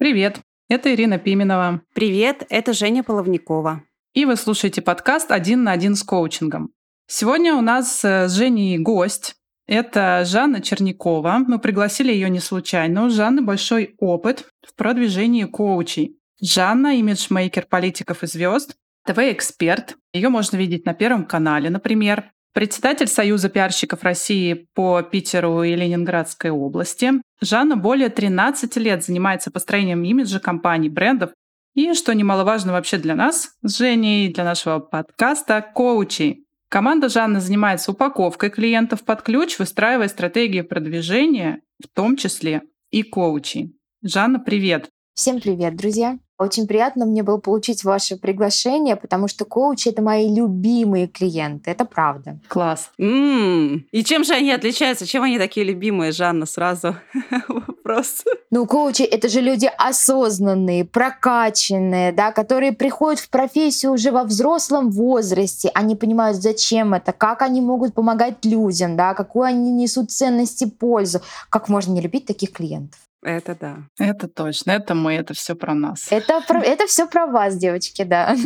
Привет, это Ирина Пименова. Привет, это Женя Половникова. И вы слушаете подкаст «Один на один с коучингом». Сегодня у нас э, с Женей гость. Это Жанна Чернякова. Мы пригласили ее не случайно. У Жанны большой опыт в продвижении коучей. Жанна – имиджмейкер политиков и звезд, ТВ-эксперт. Ее можно видеть на Первом канале, например. Председатель Союза пиарщиков России по Питеру и Ленинградской области. Жанна более 13 лет занимается построением имиджа компаний, брендов и, что немаловажно вообще для нас с Женей, для нашего подкаста, коучей. Команда Жанны занимается упаковкой клиентов под ключ, выстраивая стратегии продвижения, в том числе и коучей. Жанна, привет! Всем привет, друзья! Очень приятно мне было получить ваше приглашение, потому что коучи — это мои любимые клиенты. Это правда. Класс. М-м. И чем же они отличаются? Чем они такие любимые, Жанна? Сразу вопрос. Ну, коучи — это же люди осознанные, прокачанные, да, которые приходят в профессию уже во взрослом возрасте. Они понимают, зачем это, как они могут помогать людям, да, какую они несут ценность и пользу. Как можно не любить таких клиентов? Это да. Это точно. Это мы, это все про нас. Это, про, это все про вас, девочки, да.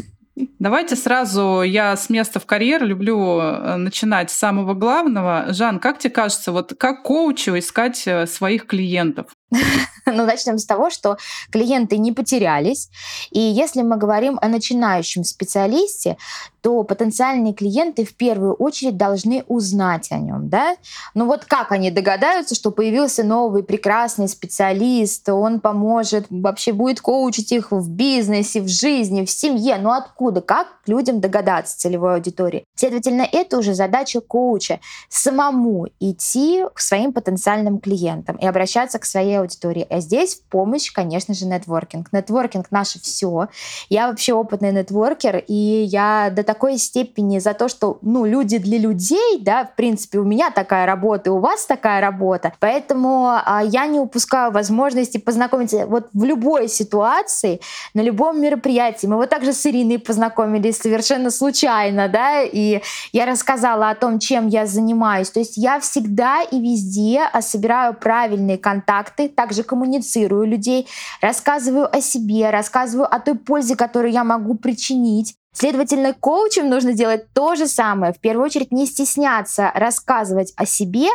Давайте сразу, я с места в карьер люблю э, начинать с самого главного. Жан, как тебе кажется, вот как коучу искать э, своих клиентов? Ну, начнем с того, что клиенты не потерялись. И если мы говорим о начинающем специалисте, то потенциальные клиенты в первую очередь должны узнать о нем. Да? Ну вот как они догадаются, что появился новый прекрасный специалист, он поможет, вообще будет коучить их в бизнесе, в жизни, в семье. Ну откуда? Как людям догадаться целевой аудитории? Следовательно, это уже задача коуча самому идти к своим потенциальным клиентам и обращаться к своей аудитории. А здесь в помощь, конечно же, нетворкинг. Нетворкинг наше все. Я вообще опытный нетворкер, и я до такой степени за то, что, ну, люди для людей, да, в принципе, у меня такая работа, и у вас такая работа. Поэтому а, я не упускаю возможности познакомиться вот в любой ситуации, на любом мероприятии. Мы вот также с Ириной познакомились совершенно случайно, да, и я рассказала о том, чем я занимаюсь. То есть я всегда и везде а, собираю правильные контакты, также коммуницирую людей, рассказываю о себе, рассказываю о той пользе, которую я могу причинить. Следовательно, коучам нужно делать то же самое. В первую очередь не стесняться рассказывать о себе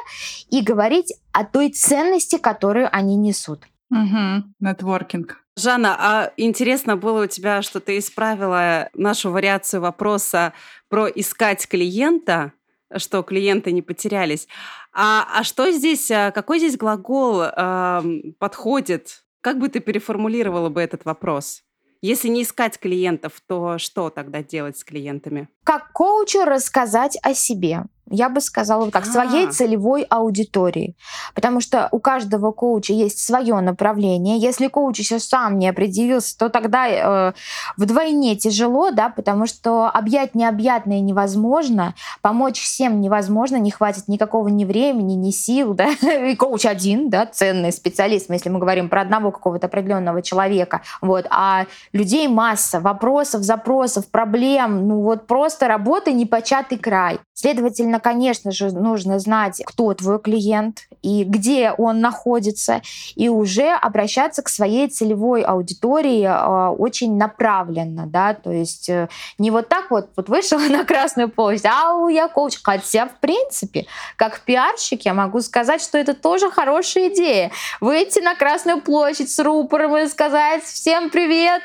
и говорить о той ценности, которую они несут. Угу, нетворкинг. Жанна, а интересно было у тебя, что ты исправила нашу вариацию вопроса про искать клиента, что клиенты не потерялись. А, а что здесь, а, какой здесь глагол э, подходит? Как бы ты переформулировала бы этот вопрос? Если не искать клиентов, то что тогда делать с клиентами? Как коучу рассказать о себе я бы сказала вот так, А-а-а. своей а. целевой аудитории. Потому что у каждого коуча есть свое направление. Если коуч еще сам не определился, то тогда э, вдвойне тяжело, да, потому что объять необъятное невозможно, помочь всем невозможно, не хватит никакого ни времени, ни сил, да. И коуч один, да, ценный специалист, если мы говорим про одного какого-то определенного человека. Вот. А людей масса, вопросов, запросов, проблем, ну вот просто работа непочатый край. Следовательно, конечно же, нужно знать, кто твой клиент и где он находится, и уже обращаться к своей целевой аудитории э, очень направленно, да, то есть э, не вот так вот, вот вышел на Красную площадь, ау, я коуч, хотя, в принципе, как пиарщик я могу сказать, что это тоже хорошая идея. Выйти на Красную площадь с рупором и сказать всем привет,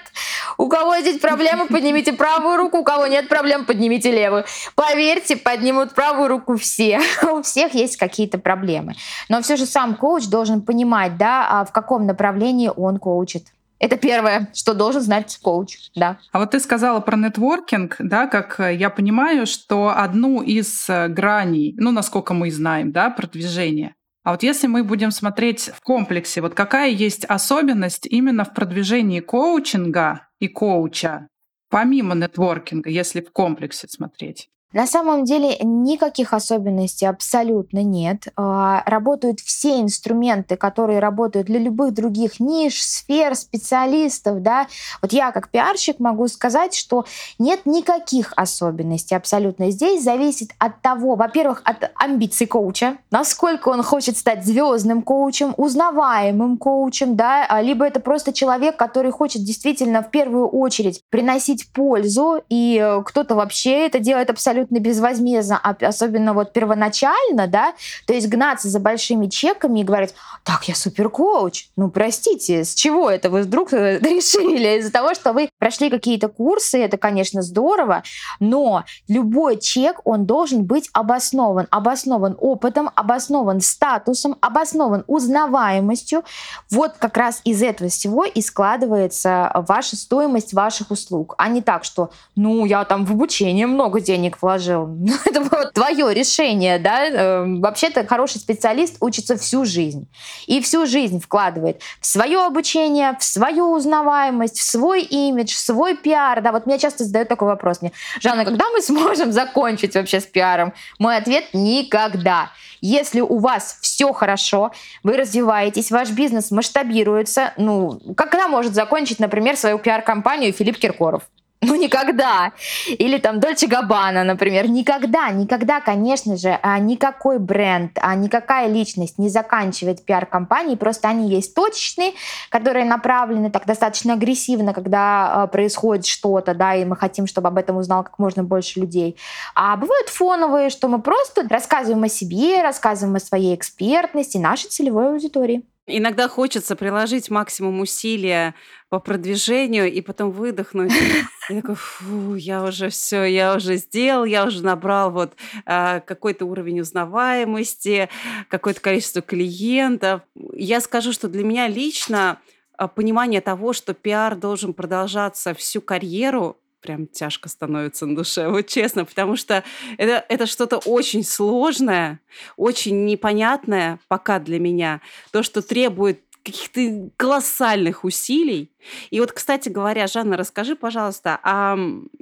у кого здесь проблемы, поднимите правую руку, у кого нет проблем, поднимите левую. Поверьте, поднимут правую правую руку все. У всех есть какие-то проблемы. Но все же сам коуч должен понимать, да, а в каком направлении он коучит. Это первое, что должен знать коуч, да. А вот ты сказала про нетворкинг, да, как я понимаю, что одну из э, граней, ну, насколько мы знаем, да, продвижения, а вот если мы будем смотреть в комплексе, вот какая есть особенность именно в продвижении коучинга и коуча, помимо нетворкинга, если в комплексе смотреть? На самом деле никаких особенностей абсолютно нет. А, работают все инструменты, которые работают для любых других ниш, сфер, специалистов. Да? Вот я как пиарщик могу сказать, что нет никаких особенностей абсолютно. Здесь зависит от того, во-первых, от амбиций коуча, насколько он хочет стать звездным коучем, узнаваемым коучем, да, а, либо это просто человек, который хочет действительно в первую очередь приносить пользу, и э, кто-то вообще это делает абсолютно абсолютно безвозмездно, а особенно вот первоначально, да, то есть гнаться за большими чеками и говорить, так, я суперкоуч, ну, простите, с чего это вы вдруг э, решили? Из-за того, что вы прошли какие-то курсы, это, конечно, здорово, но любой чек, он должен быть обоснован, обоснован опытом, обоснован статусом, обоснован узнаваемостью. Вот как раз из этого всего и складывается ваша стоимость ваших услуг, а не так, что, ну, я там в обучение много денег вложил, положил. Ну, это было твое решение, да. Эм, вообще-то хороший специалист учится всю жизнь. И всю жизнь вкладывает в свое обучение, в свою узнаваемость, в свой имидж, в свой пиар. Да, вот меня часто задают такой вопрос мне. Жанна, когда мы сможем закончить вообще с пиаром? Мой ответ – никогда. Если у вас все хорошо, вы развиваетесь, ваш бизнес масштабируется, ну, когда может закончить, например, свою пиар-компанию Филипп Киркоров? Ну, никогда. Или там Дольче Габбана, например. Никогда, никогда, конечно же, а, никакой бренд, а никакая личность не заканчивает пиар-компании. Просто они есть точечные, которые направлены так достаточно агрессивно, когда а, происходит что-то, да, и мы хотим, чтобы об этом узнал как можно больше людей. А бывают фоновые, что мы просто рассказываем о себе, рассказываем о своей экспертности, нашей целевой аудитории. Иногда хочется приложить максимум усилия по продвижению и потом выдохнуть. И такой, фу, я уже все, я уже сделал, я уже набрал вот а, какой-то уровень узнаваемости, какое-то количество клиентов. Я скажу, что для меня лично а, понимание того, что пиар должен продолжаться всю карьеру, прям тяжко становится на душе, вот честно, потому что это, это что-то очень сложное, очень непонятное пока для меня, то, что требует каких-то колоссальных усилий. И вот, кстати говоря, Жанна, расскажи, пожалуйста, а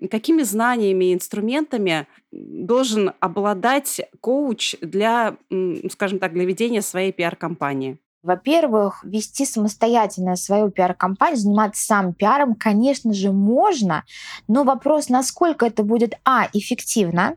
какими знаниями и инструментами должен обладать коуч для, скажем так, для ведения своей пиар-компании? Во-первых, вести самостоятельно свою пиар-компанию, заниматься сам пиаром, конечно же, можно, но вопрос, насколько это будет, а, эффективно,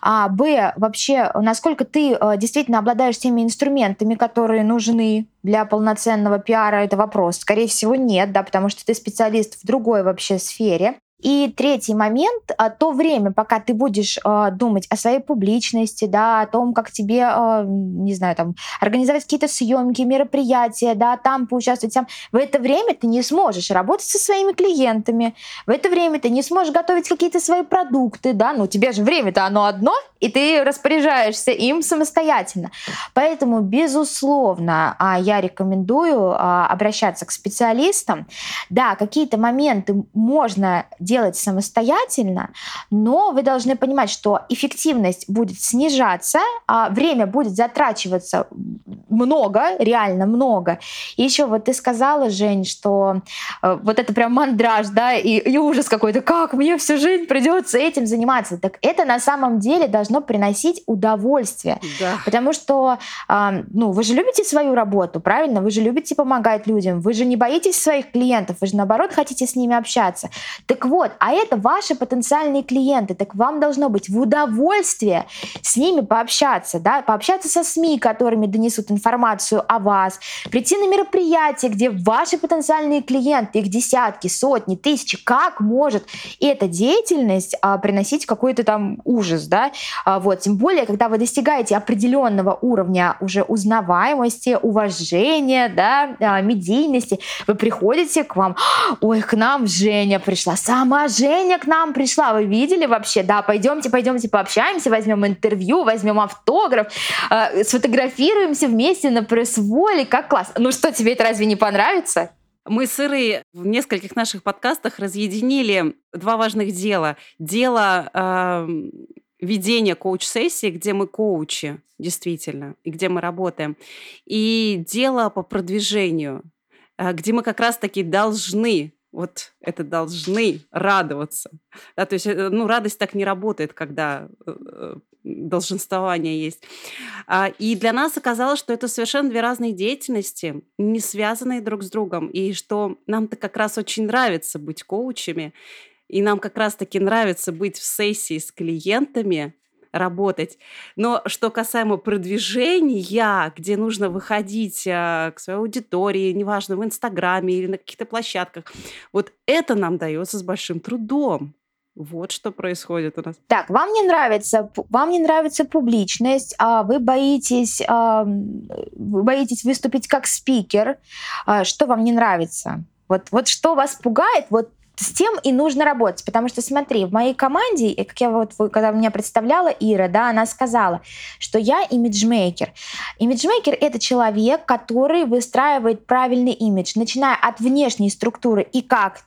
а, б, вообще, насколько ты э, действительно обладаешь теми инструментами, которые нужны для полноценного пиара, это вопрос. Скорее всего, нет, да, потому что ты специалист в другой вообще сфере. И третий момент, а, то время, пока ты будешь э, думать о своей публичности, да, о том, как тебе, э, не знаю, там, организовать какие-то съемки, мероприятия, да, там поучаствовать, там, в это время ты не сможешь работать со своими клиентами, в это время ты не сможешь готовить какие-то свои продукты, да, ну, у тебя же время-то оно одно, и ты распоряжаешься им самостоятельно. Поэтому, безусловно, а, я рекомендую а, обращаться к специалистам. Да, какие-то моменты можно делать самостоятельно, но вы должны понимать, что эффективность будет снижаться, а время будет затрачиваться много, реально много. И еще вот ты сказала, Жень, что э, вот это прям мандраж, да, и, и ужас какой-то, как мне всю жизнь придется этим заниматься. Так это на самом деле должно приносить удовольствие. Да. Потому что, э, ну, вы же любите свою работу, правильно? Вы же любите помогать людям, вы же не боитесь своих клиентов, вы же наоборот хотите с ними общаться. Так вот, а это ваши потенциальные клиенты, так вам должно быть в удовольствие с ними пообщаться, да, пообщаться со СМИ, которыми донесут информацию о вас, прийти на мероприятие, где ваши потенциальные клиенты, их десятки, сотни, тысячи, как может эта деятельность а, приносить какой-то там ужас, да, а, вот, тем более, когда вы достигаете определенного уровня уже узнаваемости, уважения, да, а, медийности, вы приходите к вам, ой, к нам Женя пришла, сама Женя к нам пришла, вы видели вообще? Да, пойдемте, пойдемте пообщаемся, возьмем интервью, возьмем автограф, э, сфотографируемся вместе на пресс-воле, как класс. Ну что, тебе это разве не понравится? Мы с Ирой в нескольких наших подкастах разъединили два важных дела. Дело э, ведения коуч-сессии, где мы коучи, действительно, и где мы работаем, и дело по продвижению, э, где мы как раз-таки должны вот это должны радоваться. Да, то есть, э, ну, радость так не работает, когда э, э, долженствование есть. А, и для нас оказалось, что это совершенно две разные деятельности, не связанные друг с другом, и что нам-то как раз очень нравится быть коучами, и нам как раз-таки нравится быть в сессии с клиентами, работать. Но что касаемо продвижения, где нужно выходить а, к своей аудитории, неважно, в Инстаграме или на каких-то площадках, вот это нам дается с большим трудом. Вот что происходит у нас. Так, вам не нравится, вам не нравится публичность, а вы боитесь, а, вы боитесь выступить как спикер. А, что вам не нравится? Вот, вот что вас пугает, вот с тем и нужно работать, потому что смотри, в моей команде, как я вот, когда меня представляла Ира, да, она сказала, что я имиджмейкер. Имиджмейкер — это человек, который выстраивает правильный имидж, начиная от внешней структуры и как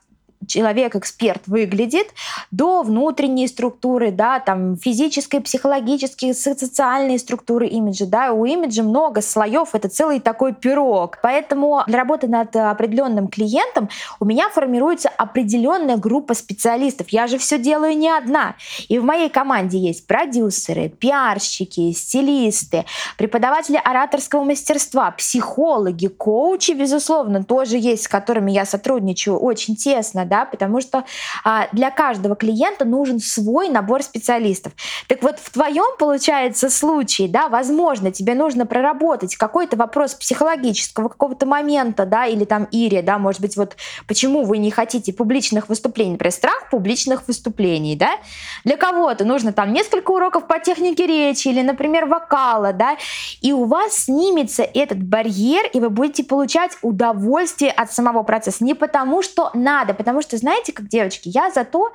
человек-эксперт выглядит, до внутренней структуры, да, там физической, психологической, социальной структуры имиджа, да, у имиджа много слоев, это целый такой пирог. Поэтому для работы над определенным клиентом у меня формируется определенная группа специалистов. Я же все делаю не одна. И в моей команде есть продюсеры, пиарщики, стилисты, преподаватели ораторского мастерства, психологи, коучи, безусловно, тоже есть, с которыми я сотрудничаю очень тесно, да, потому что а, для каждого клиента нужен свой набор специалистов. Так вот, в твоем, получается, случае, да, возможно, тебе нужно проработать какой-то вопрос психологического какого-то момента, да, или там Ире, да, может быть, вот почему вы не хотите публичных выступлений, например, страх публичных выступлений, да, для кого-то нужно там несколько уроков по технике речи или, например, вокала, да, и у вас снимется этот барьер, и вы будете получать удовольствие от самого процесса, не потому что надо, потому Потому что, знаете, как девочки, я за то,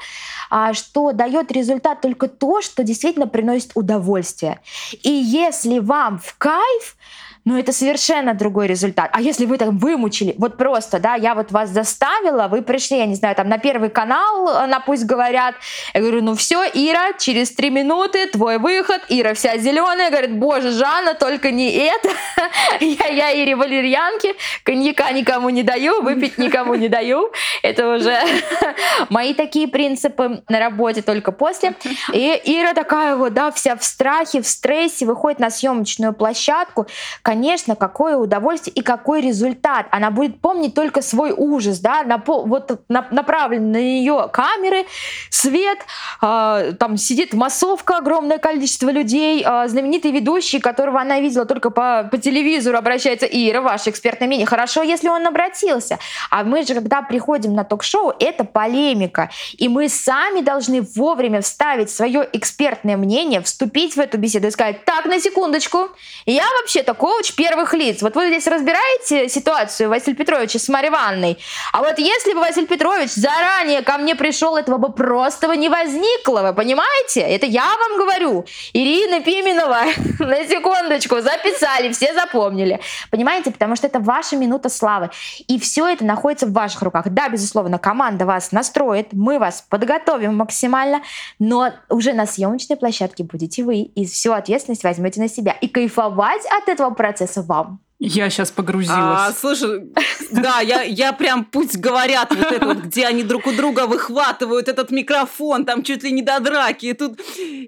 а, что дает результат только то, что действительно приносит удовольствие. И если вам в кайф, но это совершенно другой результат. А если вы там вымучили, вот просто, да, я вот вас заставила, вы пришли, я не знаю, там на первый канал, э, на пусть говорят, я говорю, ну все, Ира, через три минуты твой выход, Ира вся зеленая, говорит, боже, Жанна, только не это, я, я Ире валерьянки, коньяка никому не даю, выпить никому не даю, это уже мои такие принципы на работе только после. И Ира такая вот, да, вся в страхе, в стрессе, выходит на съемочную площадку, конечно, какое удовольствие и какой результат. Она будет помнить только свой ужас, да, на, вот на, направлен на нее камеры, свет, э, там сидит массовка, огромное количество людей, э, знаменитый ведущий, которого она видела только по, по телевизору, обращается, Ира, ваше экспертное мнение. Хорошо, если он обратился. А мы же, когда приходим на ток-шоу, это полемика. И мы сами должны вовремя вставить свое экспертное мнение, вступить в эту беседу и сказать, так, на секундочку, я вообще такого коуч первых лиц. Вот вы здесь разбираете ситуацию Василия Петровича с Марьей Ивановной. А вот если бы Василий Петрович заранее ко мне пришел, этого бы просто не возникло, вы понимаете? Это я вам говорю. Ирина Пименова, на секундочку, записали, все запомнили. Понимаете? Потому что это ваша минута славы. И все это находится в ваших руках. Да, безусловно, команда вас настроит, мы вас подготовим максимально, но уже на съемочной площадке будете вы, и всю ответственность возьмете на себя. И кайфовать от этого процесса вам. Я сейчас погрузилась. А, слушай, да, я, я прям пусть говорят вот это вот, где они друг у друга выхватывают этот микрофон, там чуть ли не до драки. И тут,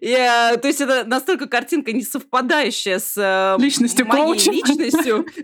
я, то есть это настолько картинка не совпадающая с э, личностью моей коуча. личностью.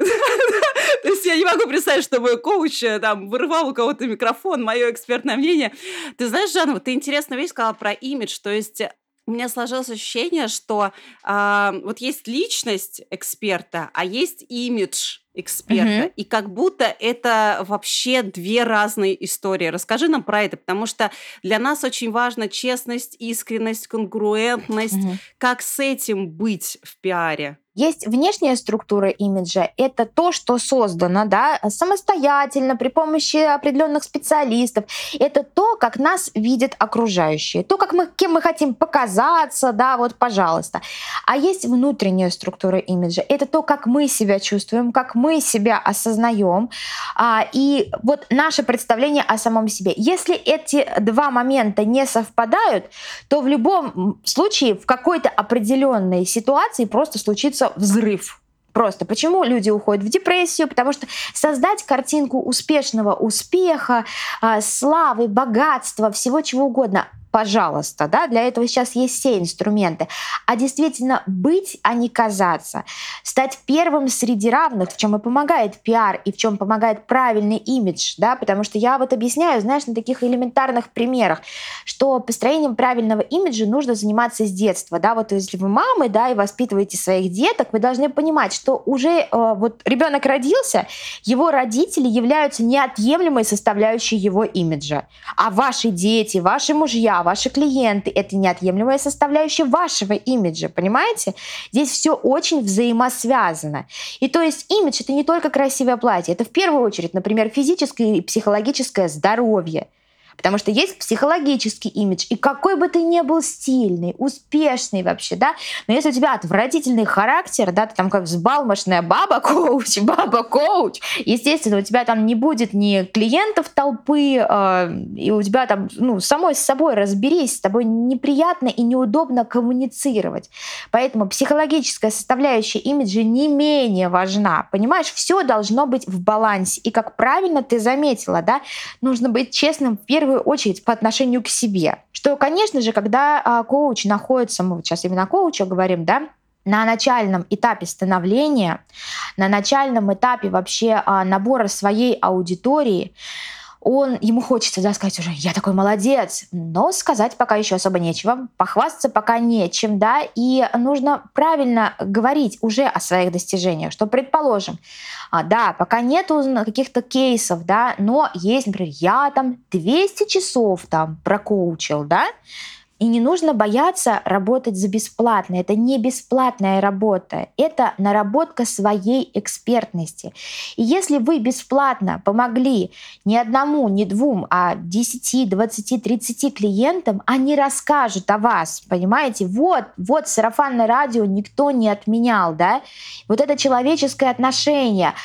То есть я не могу представить, чтобы коуч э, там вырывал у кого-то микрофон, мое экспертное мнение. Ты знаешь, Жанна, вот ты интересную вещь сказала про имидж, то есть у меня сложилось ощущение, что э, вот есть личность эксперта, а есть имидж эксперта. Угу. И как будто это вообще две разные истории. Расскажи нам про это, потому что для нас очень важна честность, искренность, конгруентность. Угу. Как с этим быть в пиаре? Есть внешняя структура имиджа, это то, что создано да, самостоятельно при помощи определенных специалистов. Это то, как нас видят окружающие, то, как мы, кем мы хотим показаться, да, вот, пожалуйста. А есть внутренняя структура имиджа, это то, как мы себя чувствуем, как мы себя осознаем, а, и вот наше представление о самом себе. Если эти два момента не совпадают, то в любом случае в какой-то определенной ситуации просто случится взрыв Просто почему люди уходят в депрессию? Потому что создать картинку успешного успеха, а, славы, богатства, всего чего угодно пожалуйста, да, для этого сейчас есть все инструменты, а действительно быть, а не казаться, стать первым среди равных, в чем и помогает пиар, и в чем помогает правильный имидж, да, потому что я вот объясняю, знаешь, на таких элементарных примерах, что построением правильного имиджа нужно заниматься с детства, да, вот если вы мамы, да, и воспитываете своих деток, вы должны понимать, что уже э, вот ребенок родился, его родители являются неотъемлемой составляющей его имиджа, а ваши дети, ваши мужья, ваши клиенты — это неотъемлемая составляющая вашего имиджа, понимаете? Здесь все очень взаимосвязано. И то есть имидж — это не только красивое платье, это в первую очередь, например, физическое и психологическое здоровье — Потому что есть психологический имидж. И какой бы ты ни был стильный, успешный вообще, да, но если у тебя отвратительный характер, да, ты там как взбалмошная баба-коуч, баба-коуч, естественно, у тебя там не будет ни клиентов толпы, э, и у тебя там, ну, самой с собой разберись, с тобой неприятно и неудобно коммуницировать. Поэтому психологическая составляющая имиджа не менее важна. Понимаешь, все должно быть в балансе. И как правильно ты заметила, да, нужно быть честным в первую первую очередь по отношению к себе. Что, конечно же, когда а, коуч находится, мы вот сейчас именно о коуче говорим, да, на начальном этапе становления, на начальном этапе вообще а, набора своей аудитории, он, ему хочется да, сказать уже, я такой молодец, но сказать пока еще особо нечего, похвастаться пока нечем, да, и нужно правильно говорить уже о своих достижениях, что, предположим, а, да, пока нету каких-то кейсов, да, но есть, например, я там 200 часов там прокоучил, да, и не нужно бояться работать за бесплатно. Это не бесплатная работа, это наработка своей экспертности. И если вы бесплатно помогли не одному, не двум, а 10, 20, 30 клиентам, они расскажут о вас, понимаете? Вот, вот сарафанное радио никто не отменял, да? Вот это человеческое отношение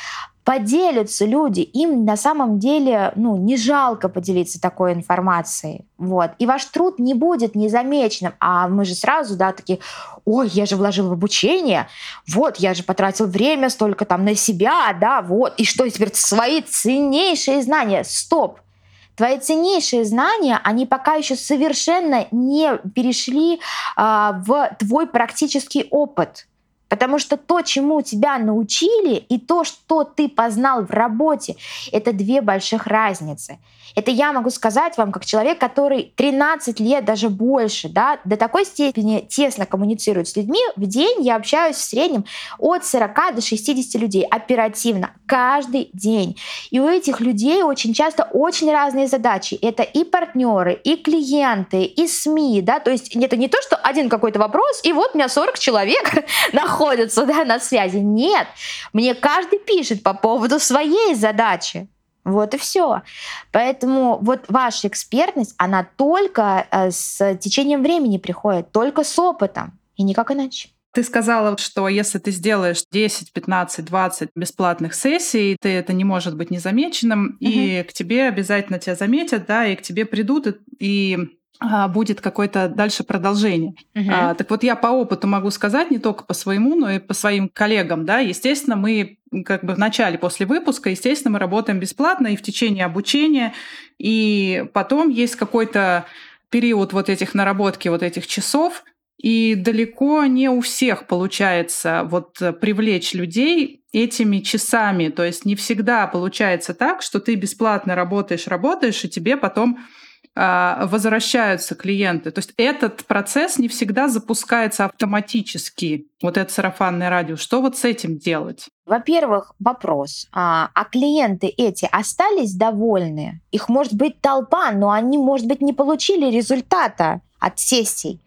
поделятся люди, им на самом деле ну, не жалко поделиться такой информацией. Вот. И ваш труд не будет незамеченным. А мы же сразу, да, такие, ой, я же вложил в обучение, вот, я же потратил время столько там на себя, да, вот, и что теперь свои ценнейшие знания? Стоп! Твои ценнейшие знания, они пока еще совершенно не перешли а, в твой практический опыт. Потому что то, чему тебя научили, и то, что ты познал в работе, это две больших разницы. Это я могу сказать вам, как человек, который 13 лет, даже больше, да, до такой степени тесно коммуницирует с людьми. В день я общаюсь в среднем от 40 до 60 людей оперативно, каждый день. И у этих людей очень часто очень разные задачи. Это и партнеры, и клиенты, и СМИ, да, то есть это не то, что один какой-то вопрос, и вот у меня 40 человек находятся да, на связи. Нет, мне каждый пишет по поводу своей задачи. Вот и все. Поэтому вот ваша экспертность, она только э, с течением времени приходит, только с опытом, и никак иначе. Ты сказала, что если ты сделаешь 10, 15, 20 бесплатных сессий, ты это не может быть незамеченным, угу. и к тебе обязательно тебя заметят, да, и к тебе придут и, и будет какое-то дальше продолжение. Uh-huh. А, так вот я по опыту могу сказать, не только по своему, но и по своим коллегам, да, естественно, мы как бы в начале после выпуска, естественно, мы работаем бесплатно и в течение обучения, и потом есть какой-то период вот этих наработки вот этих часов, и далеко не у всех получается вот привлечь людей этими часами. То есть не всегда получается так, что ты бесплатно работаешь, работаешь, и тебе потом а, возвращаются клиенты. То есть этот процесс не всегда запускается автоматически, вот это сарафанное радио. Что вот с этим делать? Во-первых, вопрос. А, а клиенты эти остались довольны? Их может быть толпа, но они, может быть, не получили результата от сессий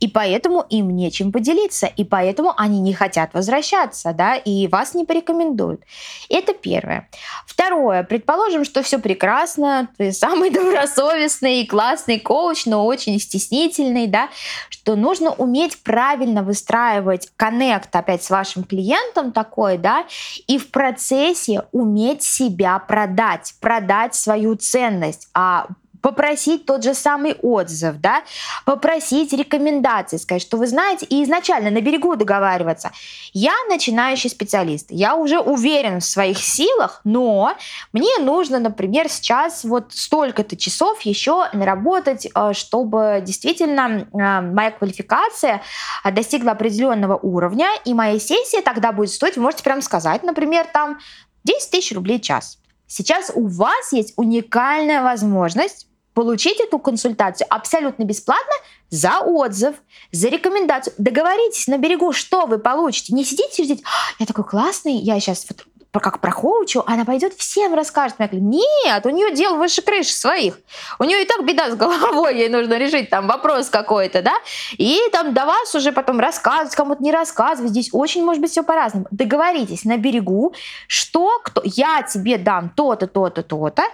и поэтому им нечем поделиться, и поэтому они не хотят возвращаться, да, и вас не порекомендуют. Это первое. Второе, предположим, что все прекрасно, ты самый добросовестный и классный коуч, но очень стеснительный, да, что нужно уметь правильно выстраивать коннект опять с вашим клиентом такой, да, и в процессе уметь себя продать, продать свою ценность, а попросить тот же самый отзыв, да, попросить рекомендации, сказать, что вы знаете, и изначально на берегу договариваться. Я начинающий специалист, я уже уверен в своих силах, но мне нужно, например, сейчас вот столько-то часов еще наработать, э, чтобы действительно э, моя квалификация достигла определенного уровня, и моя сессия тогда будет стоить, вы можете прям сказать, например, там 10 тысяч рублей час. Сейчас у вас есть уникальная возможность получить эту консультацию абсолютно бесплатно за отзыв, за рекомендацию. Договоритесь на берегу, что вы получите. Не сидите и ждите, «А, я такой классный, я сейчас вот как про коучу, она пойдет всем расскажет. Я говорю, нет, у нее дел выше крыши своих. У нее и так беда с головой, ей нужно решить там вопрос какой-то, да? И там до вас уже потом рассказывать, кому-то не рассказывать. Здесь очень может быть все по-разному. Договоритесь на берегу, что кто, я тебе дам то-то, то-то, то-то,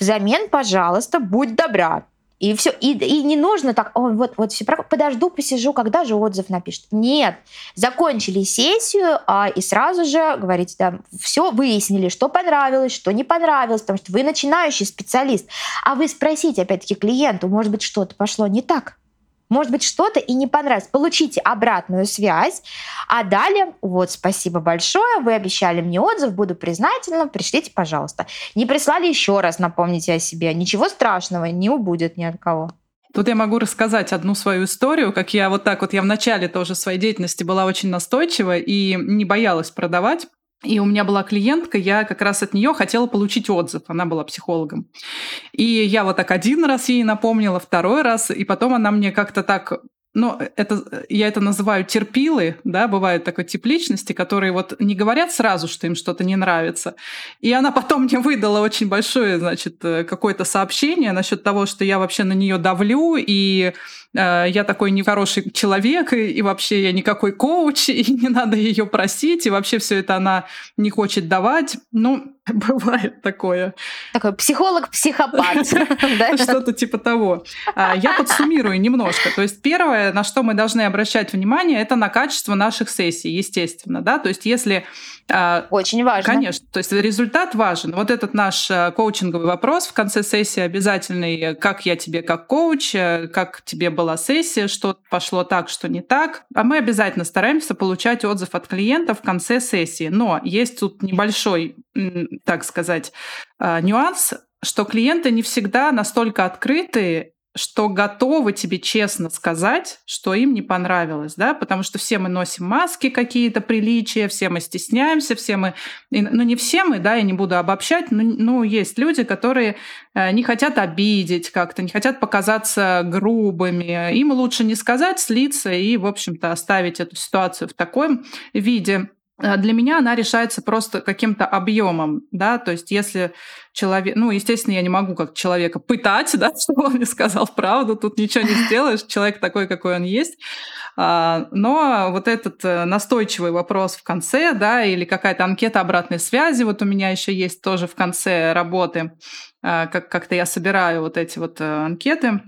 взамен, пожалуйста, будь добра, и все, и, и не нужно так, Ой, вот, вот все, подожду, посижу, когда же отзыв напишет. Нет, закончили сессию, а, и сразу же говорите, да, все выяснили, что понравилось, что не понравилось, потому что вы начинающий специалист. А вы спросите, опять-таки, клиенту, может быть, что-то пошло не так. Может быть, что-то и не понравилось. Получите обратную связь. А далее, вот, спасибо большое, вы обещали мне отзыв, буду признательна, пришлите, пожалуйста. Не прислали еще раз, напомните о себе. Ничего страшного не убудет ни от кого. Тут я могу рассказать одну свою историю, как я вот так вот, я в начале тоже своей деятельности была очень настойчива и не боялась продавать. И у меня была клиентка, я как раз от нее хотела получить отзыв. Она была психологом. И я вот так один раз ей напомнила, второй раз, и потом она мне как-то так ну, это, я это называю терпилы, да, бывают такой тип личности, которые вот не говорят сразу, что им что-то не нравится. И она потом мне выдала очень большое, значит, э, какое-то сообщение насчет того, что я вообще на нее давлю, и я такой нехороший человек, и, и вообще я никакой коуч, и не надо ее просить, и вообще все это она не хочет давать. Ну, бывает такое. Такой психолог-психопат. Что-то типа того. А, я подсуммирую немножко. То есть первое, на что мы должны обращать внимание, это на качество наших сессий, естественно. Да? То есть если а, Очень важно. Конечно. То есть результат важен. Вот этот наш э, коучинговый вопрос в конце сессии обязательный. Как я тебе как коуч, э, как тебе была сессия, что пошло так, что не так. А мы обязательно стараемся получать отзыв от клиента в конце сессии. Но есть тут небольшой, так сказать, э, нюанс, что клиенты не всегда настолько открыты что готовы тебе честно сказать, что им не понравилось, да, потому что все мы носим маски какие-то приличия, все мы стесняемся, все мы, ну не все мы, да, я не буду обобщать, но ну, есть люди, которые э, не хотят обидеть как-то, не хотят показаться грубыми, им лучше не сказать, слиться и, в общем-то, оставить эту ситуацию в таком виде. А для меня она решается просто каким-то объемом, да, то есть если человек, ну, естественно, я не могу как человека пытать, да, чтобы он мне сказал правду, тут ничего не сделаешь, человек такой, какой он есть, а, но вот этот э, настойчивый вопрос в конце, да, или какая-то анкета обратной связи, вот у меня еще есть тоже в конце работы, а, как- как-то я собираю вот эти вот э, анкеты,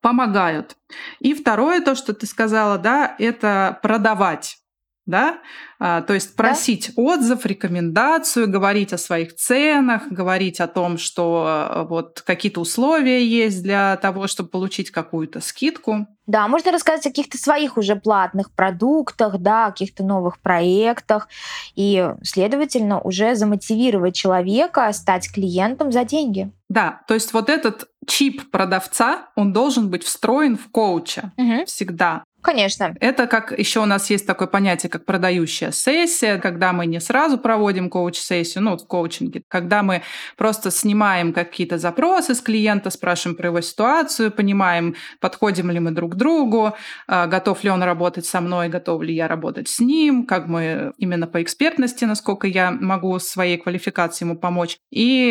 помогают. И второе, то, что ты сказала, да, это продавать да, а, то есть просить да? отзыв, рекомендацию, говорить о своих ценах, говорить о том, что а, вот какие-то условия есть для того, чтобы получить какую-то скидку. Да, можно рассказать о каких-то своих уже платных продуктах, да, о каких-то новых проектах, и, следовательно, уже замотивировать человека стать клиентом за деньги. Да, то есть вот этот чип продавца, он должен быть встроен в коуча угу. всегда. Конечно. Это как еще у нас есть такое понятие, как продающая сессия, когда мы не сразу проводим коуч-сессию, ну, в коучинге, когда мы просто снимаем какие-то запросы с клиента, спрашиваем про его ситуацию, понимаем, подходим ли мы друг к другу, а, готов ли он работать со мной, готов ли я работать с ним, как мы именно по экспертности, насколько я могу своей квалификации ему помочь. И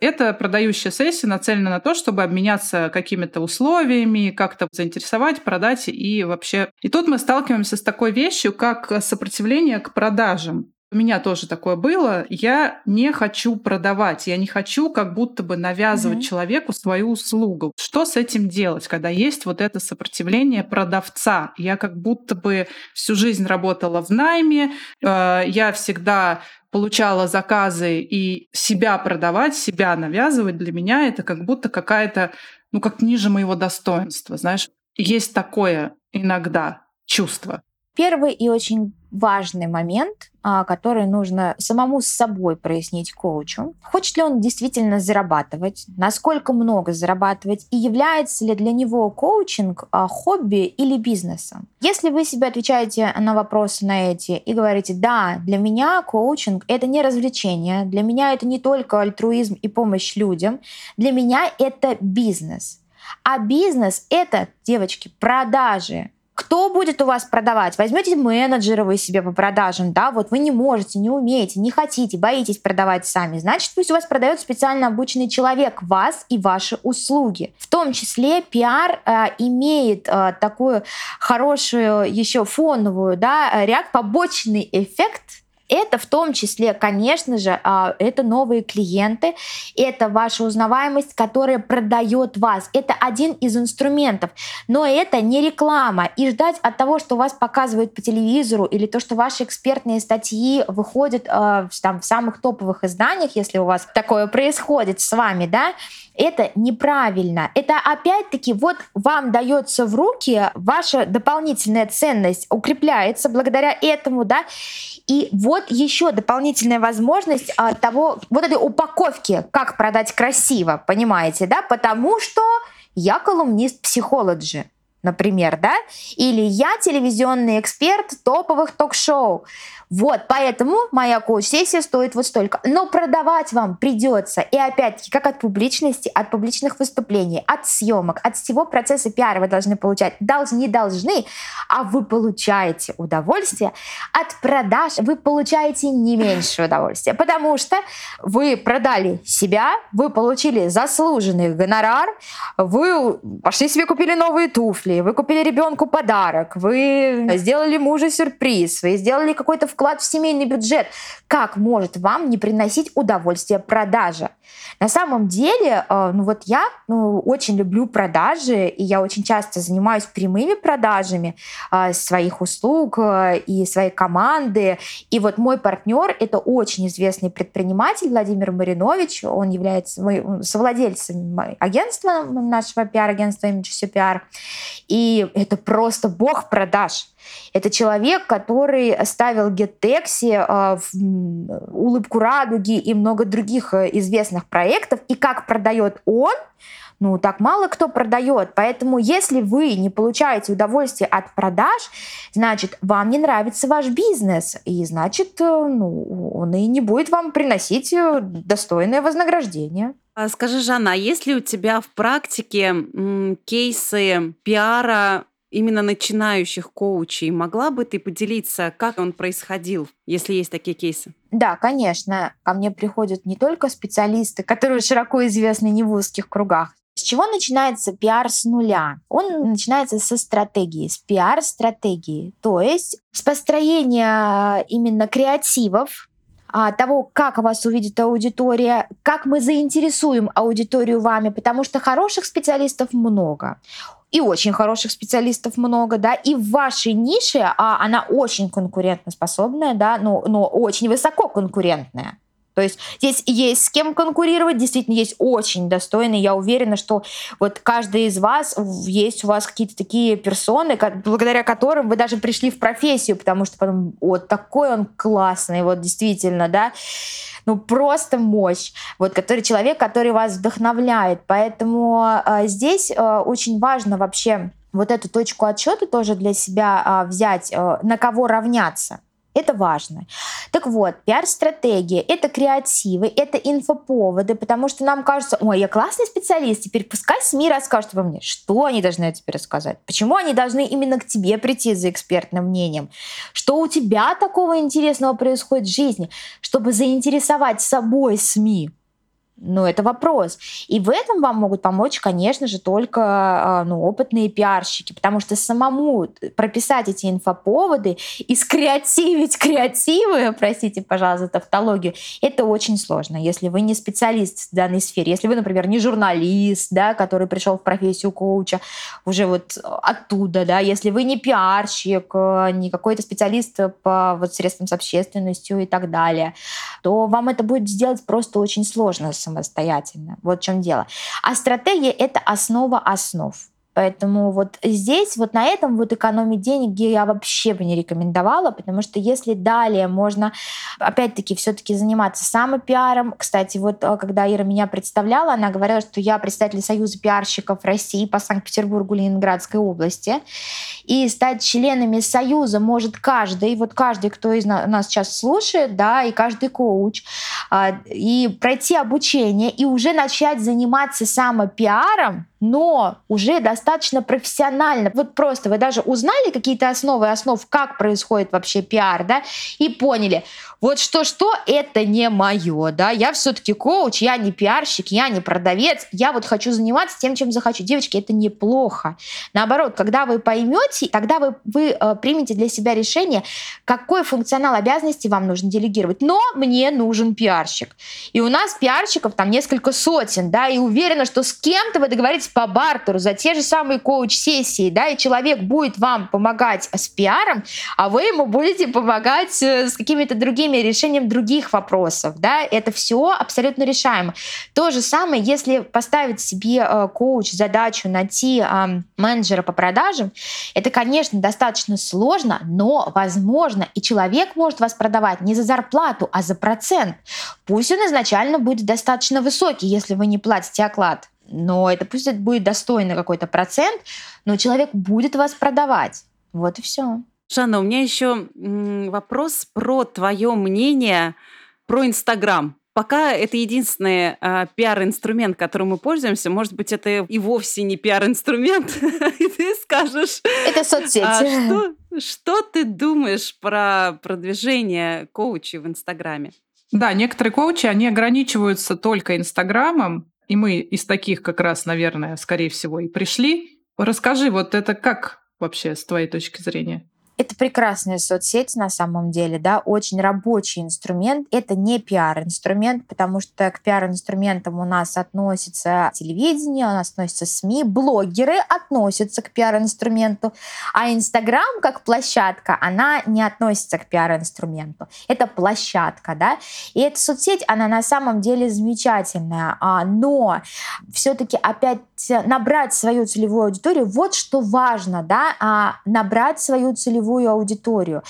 эта продающая сессия нацелена на то, чтобы обменяться какими-то условиями, как-то заинтересовать, продать и вообще вообще. И тут мы сталкиваемся с такой вещью, как сопротивление к продажам. У меня тоже такое было. Я не хочу продавать, я не хочу как будто бы навязывать mm-hmm. человеку свою услугу. Что с этим делать, когда есть вот это сопротивление продавца? Я как будто бы всю жизнь работала в найме, э, я всегда получала заказы и себя продавать, себя навязывать, для меня это как будто какая-то, ну, как ниже моего достоинства, знаешь. Есть такое иногда чувство. Первый и очень важный момент, а, который нужно самому с собой прояснить коучу. Хочет ли он действительно зарабатывать, насколько много зарабатывать и является ли для него коучинг а, хобби или бизнесом. Если вы себе отвечаете на вопросы на эти и говорите, да, для меня коучинг — это не развлечение, для меня это не только альтруизм и помощь людям, для меня это бизнес. А бизнес — это, девочки, продажи. Кто будет у вас продавать? Возьмете менеджера вы себе по продажам, да, вот вы не можете, не умеете, не хотите, боитесь продавать сами. Значит, пусть у вас продает специально обученный человек вас и ваши услуги. В том числе пиар э, имеет э, такую хорошую еще фоновую, да, ряд побочный эффект это в том числе, конечно же, а, это новые клиенты, это ваша узнаваемость, которая продает вас. Это один из инструментов. Но это не реклама. И ждать от того, что вас показывают по телевизору, или то, что ваши экспертные статьи выходят э, там, в самых топовых изданиях, если у вас такое происходит с вами, да, это неправильно. Это опять-таки вот вам дается в руки ваша дополнительная ценность, укрепляется благодаря этому, да, и вот еще дополнительная возможность а, того, вот этой упаковки, как продать красиво, понимаете, да, потому что я колумнист психологи например, да, или я телевизионный эксперт топовых ток-шоу. Вот, поэтому моя коуч-сессия стоит вот столько. Но продавать вам придется. И опять-таки, как от публичности, от публичных выступлений, от съемок, от всего процесса пиара вы должны получать. Должны, не должны, а вы получаете удовольствие. От продаж вы получаете не меньше удовольствия, потому что вы продали себя, вы получили заслуженный гонорар, вы пошли себе купили новые туфли, вы купили ребенку подарок, вы сделали мужу сюрприз, вы сделали какой-то вклад в семейный бюджет. Как может вам не приносить удовольствие продажа? На самом деле, э, ну вот я ну, очень люблю продажи, и я очень часто занимаюсь прямыми продажами э, своих услуг э, и своей команды. И вот мой партнер — это очень известный предприниматель Владимир Маринович. Он является совладельцем агентства нашего пиар-агентства Image Пиар. И это просто бог продаж. Это человек, который ставил Геттекси, э, Улыбку радуги и много других э, известных проектов. И как продает он, ну, так мало кто продает. Поэтому, если вы не получаете удовольствие от продаж, значит, вам не нравится ваш бизнес. И, значит, э, ну, он и не будет вам приносить достойное вознаграждение. А скажи, Жанна, а есть ли у тебя в практике м, кейсы пиара именно начинающих коучей. Могла бы ты поделиться, как он происходил, если есть такие кейсы? Да, конечно. Ко мне приходят не только специалисты, которые широко известны не в узких кругах. С чего начинается пиар с нуля? Он начинается со стратегии, с пиар-стратегии. То есть с построения именно креативов, а, того, как вас увидит аудитория, как мы заинтересуем аудиторию вами, потому что хороших специалистов много и очень хороших специалистов много, да, и в вашей нише а, она очень конкурентоспособная, да, но, но очень высоко конкурентная. То есть здесь есть с кем конкурировать, действительно есть очень достойные. Я уверена, что вот каждый из вас, есть у вас какие-то такие персоны, благодаря которым вы даже пришли в профессию, потому что потом, вот такой он классный, вот действительно, да ну просто мощь, вот который человек, который вас вдохновляет. Поэтому э, здесь э, очень важно вообще вот эту точку отсчета тоже для себя э, взять, э, на кого равняться. Это важно. Так вот, пиар-стратегия — это креативы, это инфоповоды, потому что нам кажется, ой, я классный специалист, теперь пускай СМИ расскажут обо мне. Что они должны тебе рассказать? Почему они должны именно к тебе прийти за экспертным мнением? Что у тебя такого интересного происходит в жизни, чтобы заинтересовать собой СМИ? Ну, это вопрос. И в этом вам могут помочь, конечно же, только а, ну, опытные пиарщики, потому что самому прописать эти инфоповоды и скреативить креативы, простите, пожалуйста, тавтологию, это очень сложно, если вы не специалист в данной сфере. Если вы, например, не журналист, да, который пришел в профессию коуча уже вот оттуда, да, если вы не пиарщик, э, не какой-то специалист по вот средствам с общественностью и так далее, то вам это будет сделать просто очень сложно самостоятельно. Вот в чем дело. А стратегия — это основа основ. Поэтому вот здесь, вот на этом вот экономить денег я вообще бы не рекомендовала, потому что если далее можно, опять-таки, все-таки заниматься самопиаром. Кстати, вот э, когда Ира меня представляла, она говорила, что я представитель Союза пиарщиков России по Санкт-Петербургу, Ленинградской области. И стать членами Союза может каждый, вот каждый, кто из нас сейчас слушает, да, и каждый коуч, а, и пройти обучение, и уже начать заниматься самопиаром, но уже достаточно профессионально. Вот просто вы даже узнали какие-то основы основ, как происходит вообще пиар, да, и поняли, вот что-что, это не мое, да, я все-таки коуч, я не пиарщик, я не продавец, я вот хочу заниматься тем, чем захочу. Девочки, это неплохо. Наоборот, когда вы поймете, тогда вы, вы э, примете для себя решение, какой функционал обязанностей вам нужно делегировать. Но мне нужен пиарщик. И у нас пиарщиков там несколько сотен, да, и уверена, что с кем-то вы договоритесь по бартеру за те же самые коуч-сессии, да, и человек будет вам помогать с пиаром, а вы ему будете помогать э, с какими-то другими решением других вопросов, да, это все абсолютно решаемо. То же самое, если поставить себе э, коуч задачу найти э, менеджера по продажам, это, конечно, достаточно сложно, но возможно, и человек может вас продавать не за зарплату, а за процент. Пусть он изначально будет достаточно высокий, если вы не платите оклад но это пусть это будет достойный какой-то процент, но человек будет вас продавать. Вот и все. Жанна, у меня еще вопрос про твое мнение про Инстаграм. Пока это единственный э, пиар-инструмент, которым мы пользуемся. Может быть, это и вовсе не пиар-инструмент, и ты скажешь... Это соцсети. А что, что ты думаешь про продвижение коучей в Инстаграме? Да, некоторые коучи, они ограничиваются только Инстаграмом, и мы из таких как раз, наверное, скорее всего, и пришли. Расскажи, вот это как вообще с твоей точки зрения? Это прекрасная соцсеть на самом деле, да, очень рабочий инструмент. Это не пиар-инструмент, потому что к пиар-инструментам у нас относится телевидение, у нас относятся СМИ, блогеры относятся к пиар-инструменту, а Инстаграм как площадка, она не относится к пиар-инструменту. Это площадка, да, и эта соцсеть, она на самом деле замечательная, а, но все-таки опять набрать свою целевую аудиторию, вот что важно, да, а, набрать свою целевую аудиторию.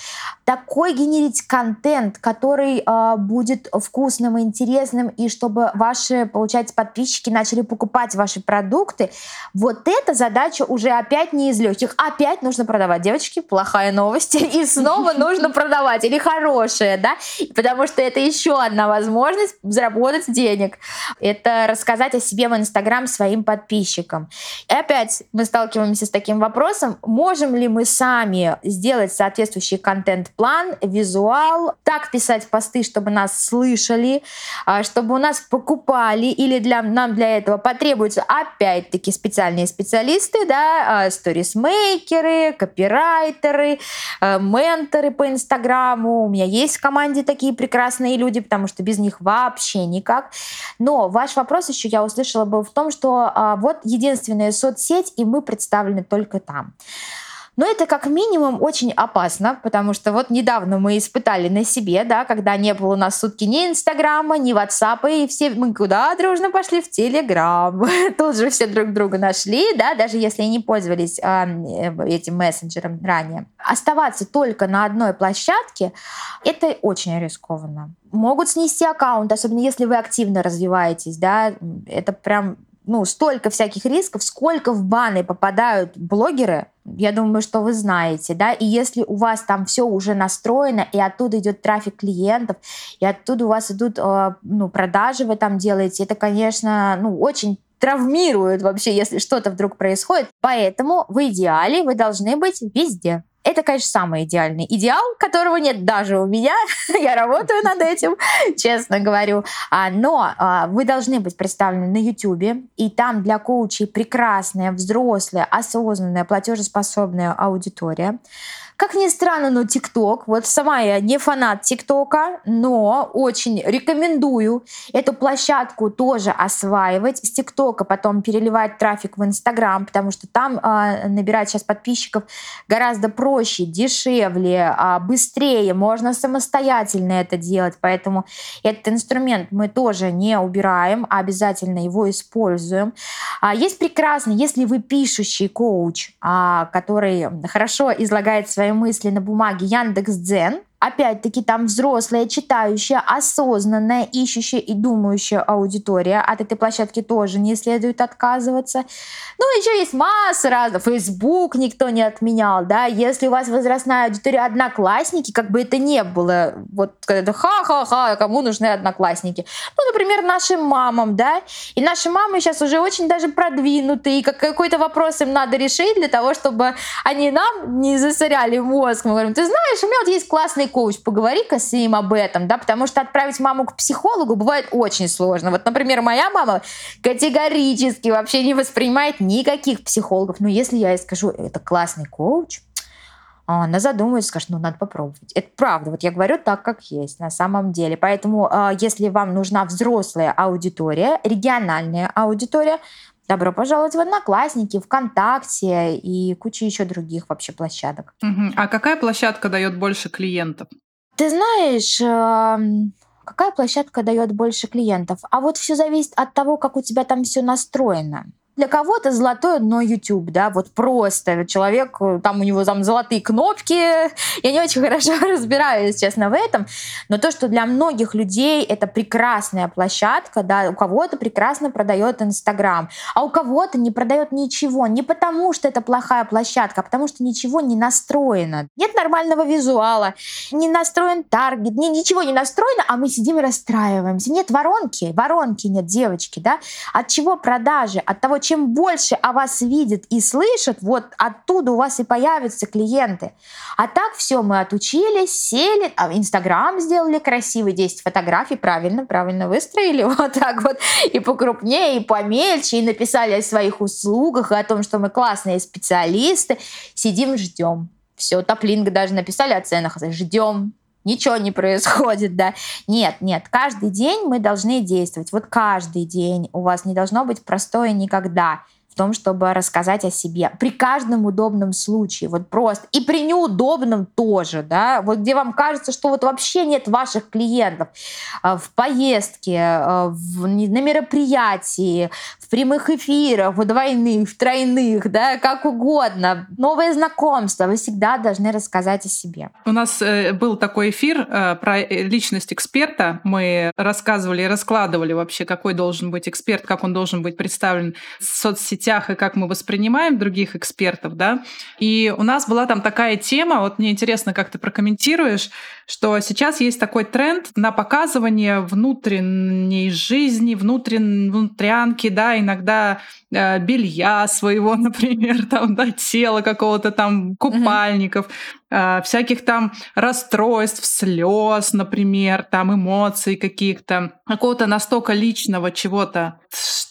Такой генерить контент, который э, будет вкусным и интересным, и чтобы ваши, получается, подписчики начали покупать ваши продукты, вот эта задача уже опять не из легких. Опять нужно продавать. Девочки, плохая новость. И снова нужно продавать. Или хорошая, да? Потому что это еще одна возможность заработать денег. Это рассказать о себе в Инстаграм своим подписчикам. И опять мы сталкиваемся с таким вопросом, можем ли мы сами сделать соответствующий контент-план, визуал, так писать посты, чтобы нас слышали, а, чтобы у нас покупали, или для, нам для этого потребуются опять-таки специальные специалисты, да, а, сторисмейкеры, копирайтеры, а, менторы по Инстаграму. У меня есть в команде такие прекрасные люди, потому что без них вообще никак. Но ваш вопрос еще я услышала был в том, что вот единственная соцсеть, и мы представлены только там. Но это как минимум очень опасно, потому что вот недавно мы испытали на себе, да, когда не было у нас сутки ни Инстаграма, ни Ватсапа, и все мы куда дружно пошли в Телеграм. Тут же все друг друга нашли, да, даже если не пользовались э, этим мессенджером ранее. Оставаться только на одной площадке — это очень рискованно. Могут снести аккаунт, особенно если вы активно развиваетесь, да, это прям ну, столько всяких рисков, сколько в баны попадают блогеры, я думаю, что вы знаете, да, и если у вас там все уже настроено, и оттуда идет трафик клиентов, и оттуда у вас идут, э, ну, продажи вы там делаете, это, конечно, ну, очень травмирует вообще, если что-то вдруг происходит. Поэтому в идеале вы должны быть везде. Это, конечно, самый идеальный идеал, которого нет даже у меня. Я работаю над этим, честно говорю. А, но а, вы должны быть представлены на YouTube, и там для коучей прекрасная, взрослая, осознанная, платежеспособная аудитория. Как ни странно, но ТикТок, вот сама я не фанат ТикТока, но очень рекомендую эту площадку тоже осваивать. С ТикТока потом переливать трафик в Инстаграм, потому что там э, набирать сейчас подписчиков гораздо проще, дешевле, э, быстрее, можно самостоятельно это делать. Поэтому этот инструмент мы тоже не убираем, а обязательно его используем. А есть прекрасно, если вы пишущий коуч, а, который хорошо излагает свои свои мысли на бумаге Яндекс Дзен, Опять-таки там взрослая, читающая, осознанная, ищущая и думающая аудитория. От этой площадки тоже не следует отказываться. Ну, еще есть масса разных. Facebook никто не отменял, да. Если у вас возрастная аудитория одноклассники, как бы это не было, вот когда ха-ха-ха, кому нужны одноклассники. Ну, например, нашим мамам, да. И наши мамы сейчас уже очень даже продвинутые, как какой-то вопрос им надо решить для того, чтобы они нам не засоряли мозг. Мы говорим, ты знаешь, у меня вот есть классный коуч, поговори-ка с ним об этом, да, потому что отправить маму к психологу бывает очень сложно. Вот, например, моя мама категорически вообще не воспринимает никаких психологов. Но если я ей скажу, это классный коуч, она задумается, скажет, ну, надо попробовать. Это правда, вот я говорю так, как есть на самом деле. Поэтому, а, если вам нужна взрослая аудитория, региональная аудитория, Добро пожаловать в Одноклассники, ВКонтакте и куча еще других вообще площадок. Угу. А какая площадка дает больше клиентов? Ты знаешь, какая площадка дает больше клиентов? А вот все зависит от того, как у тебя там все настроено. Для кого-то золотое дно YouTube, да, вот просто человек, там у него там золотые кнопки, я не очень хорошо разбираюсь, честно, в этом, но то, что для многих людей это прекрасная площадка, да, у кого-то прекрасно продает Инстаграм, а у кого-то не продает ничего, не потому что это плохая площадка, а потому что ничего не настроено. Нет нормального визуала, не настроен таргет, ни, ничего не настроено, а мы сидим и расстраиваемся. Нет воронки, воронки нет, девочки, да, от чего продажи? От того, чем больше о вас видят и слышат, вот оттуда у вас и появятся клиенты. А так все, мы отучились, сели, а Инстаграм сделали красивый, 10 фотографий, правильно, правильно выстроили, вот так вот, и покрупнее, и помельче, и написали о своих услугах, и о том, что мы классные специалисты. Сидим, ждем. Все, топлинг даже написали о ценах, ждем, ничего не происходит, да. Нет, нет, каждый день мы должны действовать. Вот каждый день у вас не должно быть простое никогда в том, чтобы рассказать о себе. При каждом удобном случае, вот просто. И при неудобном тоже, да, вот где вам кажется, что вот вообще нет ваших клиентов а, в поездке, а, в, на мероприятии, в прямых эфирах, в двойных, в тройных, да, как угодно. Новые знакомства, вы всегда должны рассказать о себе. У нас э, был такой эфир э, про э, личность эксперта. Мы рассказывали и раскладывали вообще, какой должен быть эксперт, как он должен быть представлен в соцсетях сетях и как мы воспринимаем других экспертов, да. И у нас была там такая тема, вот мне интересно, как ты прокомментируешь, что сейчас есть такой тренд на показывание внутренней жизни, внутрен, внутрянки, да, иногда э, белья своего, например, там, да, тела какого-то там, купальников, э, всяких там расстройств, слез, например, там эмоций каких-то, какого-то настолько личного чего-то,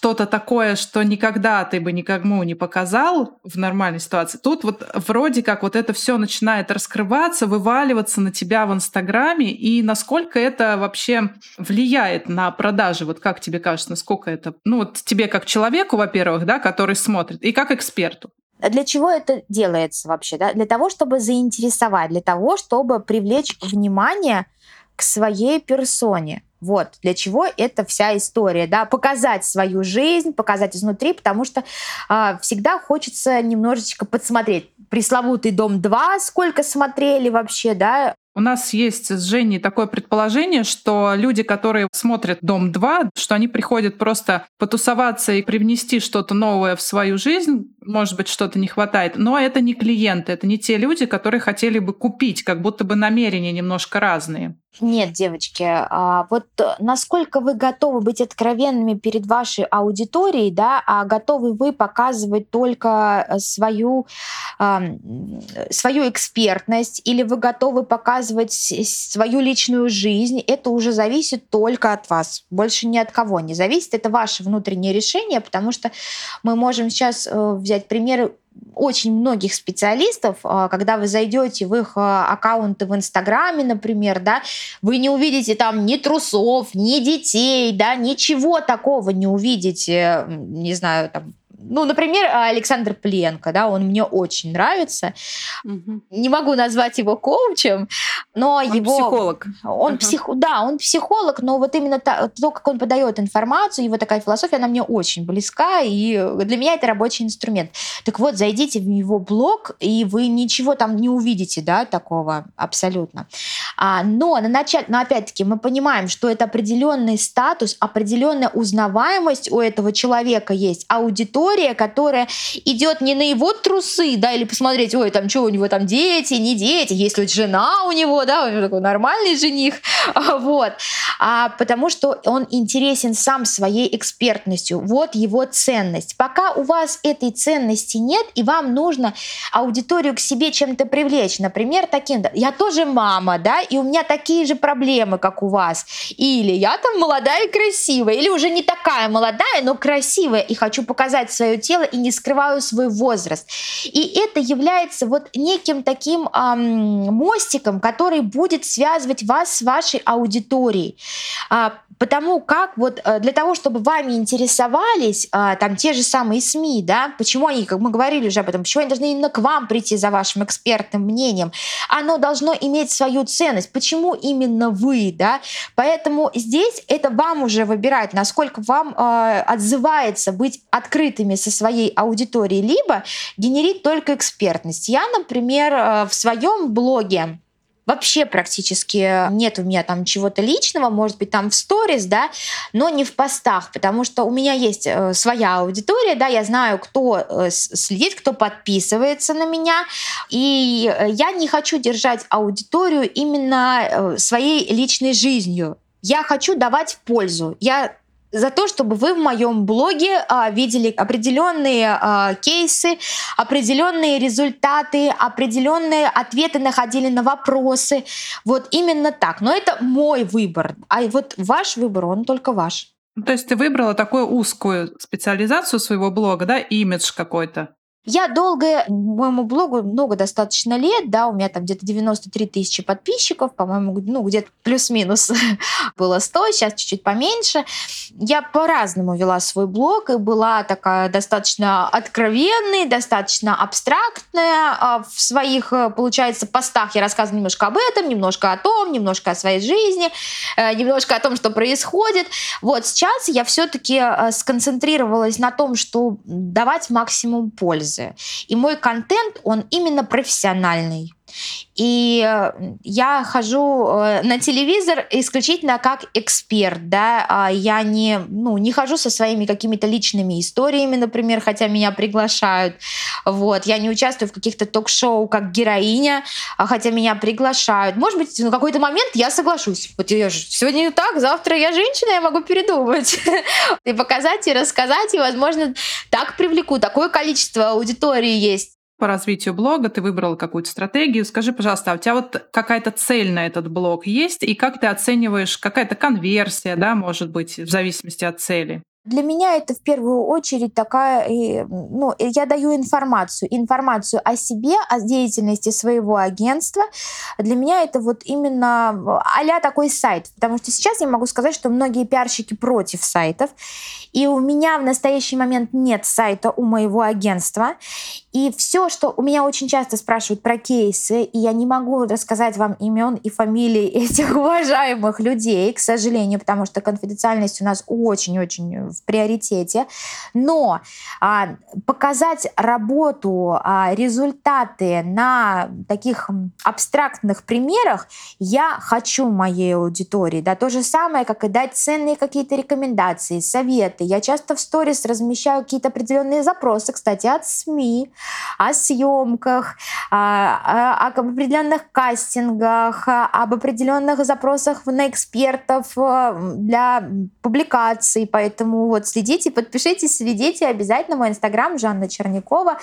что-то такое, что никогда ты бы никому не показал в нормальной ситуации. Тут вот вроде как вот это все начинает раскрываться, вываливаться на тебя в Инстаграме, и насколько это вообще влияет на продажи? Вот как тебе кажется, насколько это, ну вот тебе как человеку, во-первых, да, который смотрит, и как эксперту? Для чего это делается вообще? Да? Для того, чтобы заинтересовать, для того, чтобы привлечь внимание к своей персоне. Вот для чего эта вся история, да, показать свою жизнь, показать изнутри, потому что э, всегда хочется немножечко подсмотреть. Пресловутый дом 2, сколько смотрели вообще, да, у нас есть с Женей такое предположение, что люди, которые смотрят «Дом-2», что они приходят просто потусоваться и привнести что-то новое в свою жизнь, может быть, что-то не хватает. Но это не клиенты, это не те люди, которые хотели бы купить, как будто бы намерения немножко разные. Нет, девочки, а вот насколько вы готовы быть откровенными перед вашей аудиторией, да, а готовы вы показывать только э, свою, свою экспертность, или вы готовы показывать свою личную жизнь, это уже зависит только от вас, больше ни от кого не зависит, это ваше внутреннее решение, потому что мы можем сейчас э, взять примеры очень многих специалистов, а, когда вы зайдете в их а, аккаунты в Инстаграме, например, да, вы не увидите там ни трусов, ни детей, да, ничего такого не увидите, не знаю, там, ну, например, Александр Пленко, да, он мне очень нравится. Угу. Не могу назвать его коучем, но он его... психолог. Он угу. псих... Да, он психолог, но вот именно то, то, как он подает информацию, его такая философия, она мне очень близка, и для меня это рабочий инструмент. Так вот, зайдите в его блог, и вы ничего там не увидите, да, такого абсолютно. А, но на начале, но опять-таки мы понимаем, что это определенный статус, определенная узнаваемость у этого человека есть, аудитория, которая идет не на его трусы, да, или посмотреть, ой, там что у него там дети, не дети, есть ли жена у него, да, он такой нормальный жених, вот, а потому что он интересен сам своей экспертностью, вот его ценность. Пока у вас этой ценности нет, и вам нужно аудиторию к себе чем-то привлечь, например, таким, я тоже мама, да, и у меня такие же проблемы, как у вас. Или я там молодая и красивая, или уже не такая молодая, но красивая, и хочу показать свое тело, и не скрываю свой возраст. И это является вот неким таким эм, мостиком, который будет связывать вас с вашей аудиторией. А, потому как вот э, для того, чтобы вами интересовались а, там те же самые СМИ, да, почему они, как мы говорили уже об этом, почему они должны именно к вам прийти за вашим экспертным мнением, оно должно иметь свою ценность. Почему именно вы, да? Поэтому здесь это вам уже выбирать, насколько вам э, отзывается быть открытыми со своей аудиторией, либо генерить только экспертность. Я, например, э, в своем блоге Вообще практически нет у меня там чего-то личного, может быть, там в сторис, да, но не в постах, потому что у меня есть э, своя аудитория, да, я знаю, кто э, следит, кто подписывается на меня, и э, я не хочу держать аудиторию именно своей личной жизнью. Я хочу давать пользу. Я за то, чтобы вы в моем блоге а, видели определенные а, кейсы, определенные результаты, определенные ответы находили на вопросы. Вот именно так. Но это мой выбор. А вот ваш выбор, он только ваш. То есть ты выбрала такую узкую специализацию своего блога, да, имидж какой-то? Я долго, моему блогу много достаточно лет, да, у меня там где-то 93 тысячи подписчиков, по-моему, ну, где-то плюс-минус было 100, сейчас чуть-чуть поменьше. Я по-разному вела свой блог и была такая достаточно откровенной, достаточно абстрактная. А в своих, э, получается, постах я рассказывала немножко об этом, немножко о том, немножко о своей жизни, э, немножко о том, что происходит. Вот сейчас я все-таки э, сконцентрировалась на том, что давать максимум пользы пользы. И мой контент, он именно профессиональный. И э, я хожу э, на телевизор исключительно как эксперт, да, а я не, ну, не хожу со своими какими-то личными историями, например, хотя меня приглашают, вот, я не участвую в каких-то ток-шоу как героиня, а хотя меня приглашают. Может быть, на какой-то момент я соглашусь. Вот я же сегодня так, завтра я женщина, я могу передумать. И показать, и рассказать, и, возможно, так привлеку. Такое количество аудитории есть по развитию блога, ты выбрал какую-то стратегию. Скажи, пожалуйста, а у тебя вот какая-то цель на этот блог есть? И как ты оцениваешь, какая-то конверсия, да, может быть, в зависимости от цели? Для меня это в первую очередь такая, ну, я даю информацию, информацию о себе, о деятельности своего агентства. Для меня это вот именно а такой сайт, потому что сейчас я могу сказать, что многие пиарщики против сайтов, и у меня в настоящий момент нет сайта у моего агентства, и все, что у меня очень часто спрашивают про кейсы, и я не могу рассказать вам имен и фамилии этих уважаемых людей, к сожалению, потому что конфиденциальность у нас очень-очень в приоритете. Но а, показать работу, а, результаты на таких абстрактных примерах я хочу моей аудитории. Да, то же самое, как и дать ценные какие-то рекомендации, советы. Я часто в сторис размещаю какие-то определенные запросы, кстати, от СМИ, о съемках, а, а, об определенных кастингах, об определенных запросах на экспертов э, для публикаций. Поэтому вот следите, подпишитесь, следите обязательно мой инстаграм Жанна Чернякова.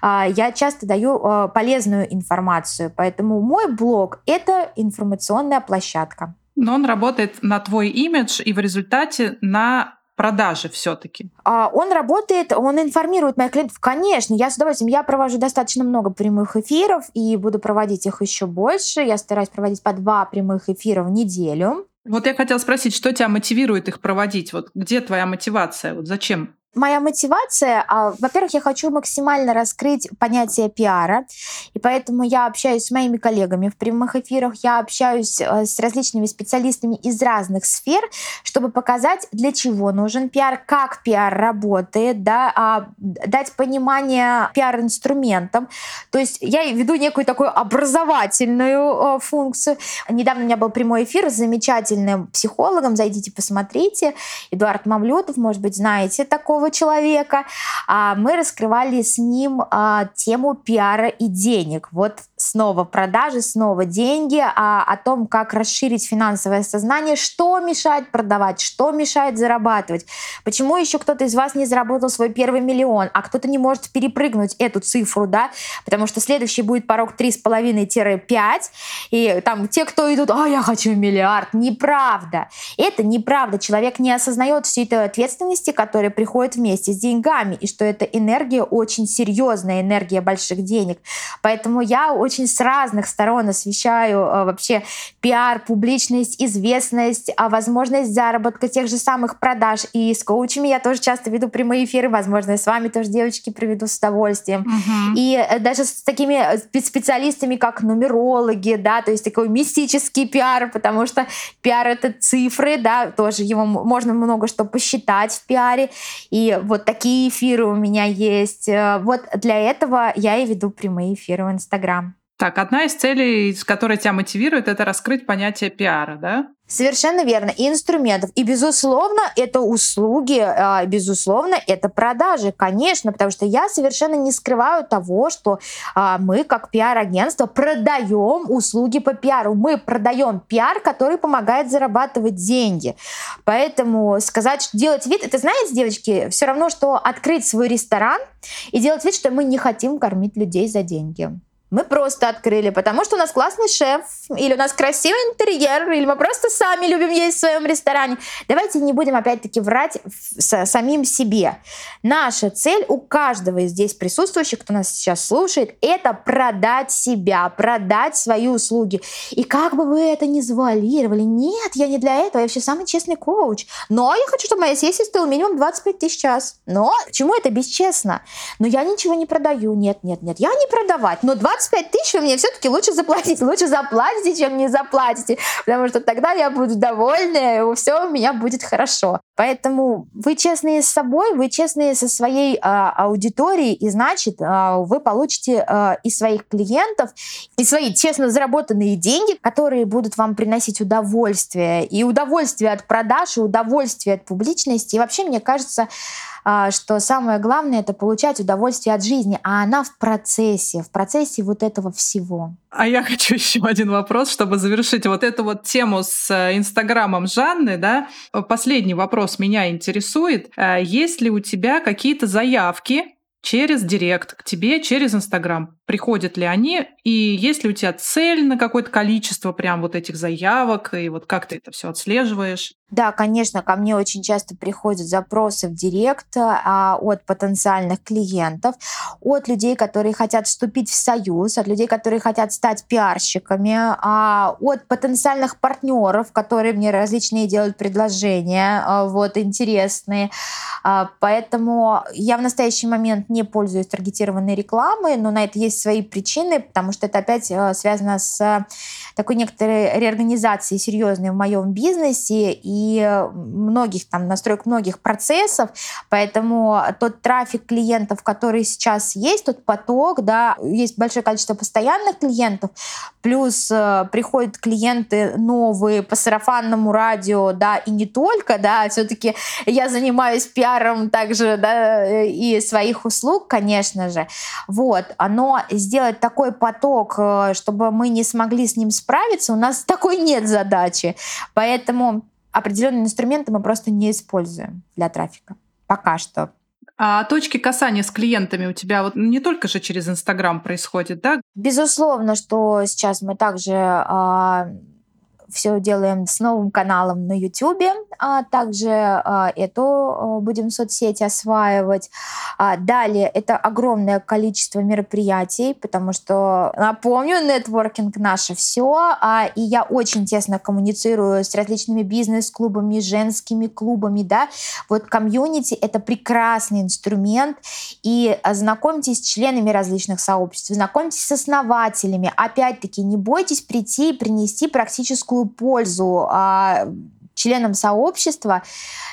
А, я часто даю э, полезную информацию, поэтому мой блог — это информационная площадка. Но он работает на твой имидж и в результате на продажи все-таки? А, он работает, он информирует моих клиентов. Конечно, я с удовольствием. Я провожу достаточно много прямых эфиров и буду проводить их еще больше. Я стараюсь проводить по два прямых эфира в неделю. Вот я хотела спросить, что тебя мотивирует их проводить? Вот где твоя мотивация? Вот зачем? Моя мотивация, а, во-первых, я хочу максимально раскрыть понятие пиара, и поэтому я общаюсь с моими коллегами в прямых эфирах, я общаюсь э, с различными специалистами из разных сфер, чтобы показать, для чего нужен пиар, как пиар работает, да, а, дать понимание пиар-инструментам. То есть я веду некую такую образовательную э, функцию. Недавно у меня был прямой эфир с замечательным психологом, зайдите, посмотрите. Эдуард Мамлетов, может быть, знаете такого такого человека. А мы раскрывали с ним а, тему пиара и денег. Вот снова продажи, снова деньги, а, о том, как расширить финансовое сознание, что мешает продавать, что мешает зарабатывать. Почему еще кто-то из вас не заработал свой первый миллион, а кто-то не может перепрыгнуть эту цифру, да, потому что следующий будет порог 3,5-5, и там те, кто идут, а я хочу миллиард, неправда. Это неправда. Человек не осознает всей этой ответственности, которая приходит вместе с деньгами, и что эта энергия очень серьезная, энергия больших денег. Поэтому я очень с разных сторон освещаю э, вообще пиар, публичность, известность, а возможность заработка тех же самых продаж. И с коучами я тоже часто веду прямые эфиры, возможно, с вами тоже, девочки, проведу с удовольствием. Uh-huh. И э, даже с такими э, специалистами, как нумерологи, да, то есть такой мистический пиар, потому что пиар — это цифры, да, тоже его можно много что посчитать в пиаре. И вот такие эфиры у меня есть. Вот для этого я и веду прямые эфиры в Инстаграм. Так, одна из целей, которая тебя мотивирует, это раскрыть понятие пиара, да? Совершенно верно. И инструментов. И, безусловно, это услуги, а, безусловно, это продажи, конечно, потому что я совершенно не скрываю того, что а, мы, как пиар-агентство, продаем услуги по пиару. Мы продаем пиар, который помогает зарабатывать деньги. Поэтому сказать, делать вид, это, знаете, девочки, все равно, что открыть свой ресторан и делать вид, что мы не хотим кормить людей за деньги мы просто открыли, потому что у нас классный шеф, или у нас красивый интерьер, или мы просто сами любим есть в своем ресторане. Давайте не будем опять-таки врать самим себе. Наша цель у каждого из здесь присутствующих, кто нас сейчас слушает, это продать себя, продать свои услуги. И как бы вы это ни завуалировали, нет, я не для этого, я вообще самый честный коуч. Но я хочу, чтобы моя сессия стоила минимум 25 тысяч час. Но почему это бесчестно? Но я ничего не продаю. Нет, нет, нет, я не продавать. Но 20 25 тысяч вы мне все-таки лучше заплатите. Лучше заплатите, чем не заплатите. Потому что тогда я буду довольна, и все у меня будет хорошо. Поэтому вы честные с собой, вы честные со своей а, аудиторией, и значит, а, вы получите а, и своих клиентов, и свои честно заработанные деньги, которые будут вам приносить удовольствие. И удовольствие от продаж, и удовольствие от публичности. И вообще, мне кажется, что самое главное это получать удовольствие от жизни, а она в процессе, в процессе вот этого всего. А я хочу еще один вопрос, чтобы завершить вот эту вот тему с э, Инстаграмом Жанны, да. Последний вопрос меня интересует. Э, есть ли у тебя какие-то заявки через Директ к тебе, через Инстаграм. Приходят ли они, и есть ли у тебя цель на какое-то количество прям вот этих заявок, и вот как ты это все отслеживаешь? Да, конечно, ко мне очень часто приходят запросы в Директ а, от потенциальных клиентов, от людей, которые хотят вступить в союз, от людей, которые хотят стать пиарщиками, а, от потенциальных партнеров, которые мне различные делают предложения, а, вот, интересные. А, поэтому я в настоящий момент не пользуюсь таргетированной рекламой, но на это есть свои причины, потому что это опять э, связано с такой некоторой реорганизацией серьезной в моем бизнесе и многих там настроек многих процессов, поэтому тот трафик клиентов, который сейчас есть, тот поток, да, есть большое количество постоянных клиентов, плюс э, приходят клиенты новые по сарафанному радио, да, и не только, да, все-таки я занимаюсь пиаром также, да, и своих услуг, конечно же, вот, но сделать такой поток, э, чтобы мы не смогли с ним справиться, у нас такой нет задачи, поэтому определенные инструменты мы просто не используем для трафика пока что. А точки касания с клиентами у тебя вот не только же через Инстаграм происходит, да? Безусловно, что сейчас мы также а, все делаем с новым каналом на YouTube, а также а, эту а, будем соцсети осваивать. А, далее это огромное количество мероприятий, потому что, напомню, нетворкинг наше все, а, и я очень тесно коммуницирую с различными бизнес-клубами, женскими клубами, да. Вот комьюнити — это прекрасный инструмент, и знакомьтесь с членами различных сообществ, знакомьтесь с основателями. Опять-таки, не бойтесь прийти и принести практическую пользу а, членам сообщества,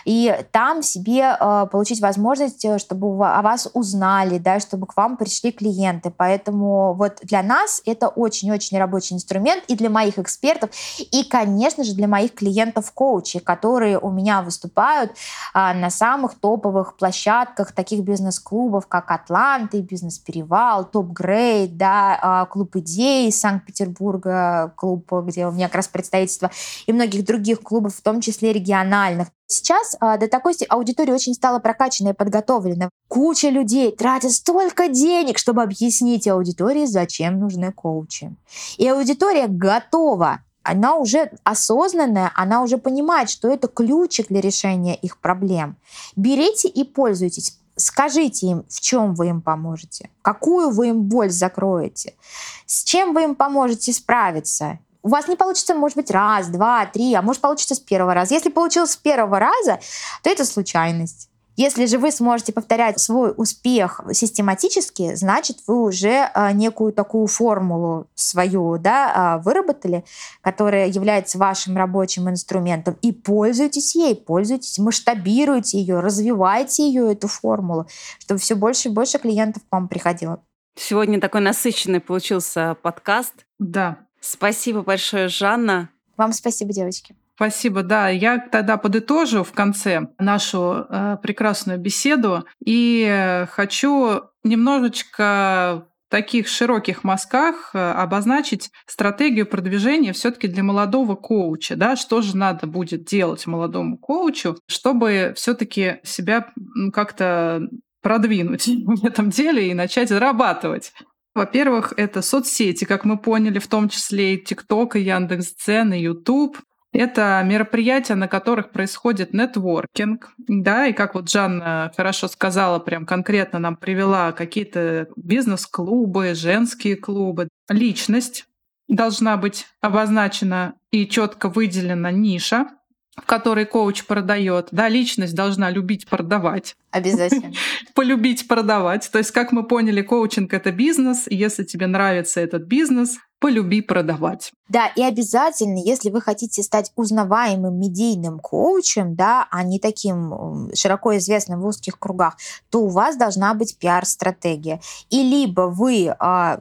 и там себе э, получить возможность, э, чтобы о вас узнали, да, чтобы к вам пришли клиенты. Поэтому вот для нас это очень-очень рабочий инструмент и для моих экспертов, и, конечно же, для моих клиентов-коучей, которые у меня выступают э, на самых топовых площадках таких бизнес-клубов, как Атланты, Бизнес-перевал, Топ-грейд, да, э, клуб идей Санкт-Петербурга, клуб, где у меня как раз представительство, и многих других клубов, в том числе региональных. Сейчас а, до такой аудитории очень стала прокачана и подготовлена. Куча людей тратят столько денег, чтобы объяснить аудитории, зачем нужны коучи. И аудитория готова она уже осознанная, она уже понимает, что это ключик для решения их проблем. Берите и пользуйтесь. Скажите им, в чем вы им поможете, какую вы им боль закроете, с чем вы им поможете справиться у вас не получится, может быть, раз, два, три, а может получится с первого раза. Если получилось с первого раза, то это случайность. Если же вы сможете повторять свой успех систематически, значит, вы уже а, некую такую формулу свою да, а, выработали, которая является вашим рабочим инструментом, и пользуйтесь ей, пользуйтесь, масштабируйте ее, развивайте ее, эту формулу, чтобы все больше и больше клиентов к вам приходило. Сегодня такой насыщенный получился подкаст. Да, Спасибо большое, Жанна. Вам спасибо, девочки. Спасибо, да. Я тогда подытожу в конце нашу э, прекрасную беседу и э, хочу немножечко в таких широких мазках э, обозначить стратегию продвижения все-таки для молодого коуча, да, что же надо будет делать молодому коучу, чтобы все-таки себя как-то продвинуть в этом деле и начать зарабатывать. Во-первых, это соцсети, как мы поняли, в том числе и ТикТок, и Яндекс.Дзен, и Ютуб. Это мероприятия, на которых происходит нетворкинг, да, и как вот Жанна хорошо сказала, прям конкретно нам привела какие-то бизнес-клубы, женские клубы. Личность должна быть обозначена и четко выделена ниша, в которой коуч продает, да, личность должна любить продавать. Обязательно. Полюбить продавать. То есть, как мы поняли, коучинг — это бизнес, и если тебе нравится этот бизнес, полюби продавать. Да, и обязательно, если вы хотите стать узнаваемым медийным коучем, да, а не таким широко известным в узких кругах, то у вас должна быть пиар-стратегия. И либо вы а,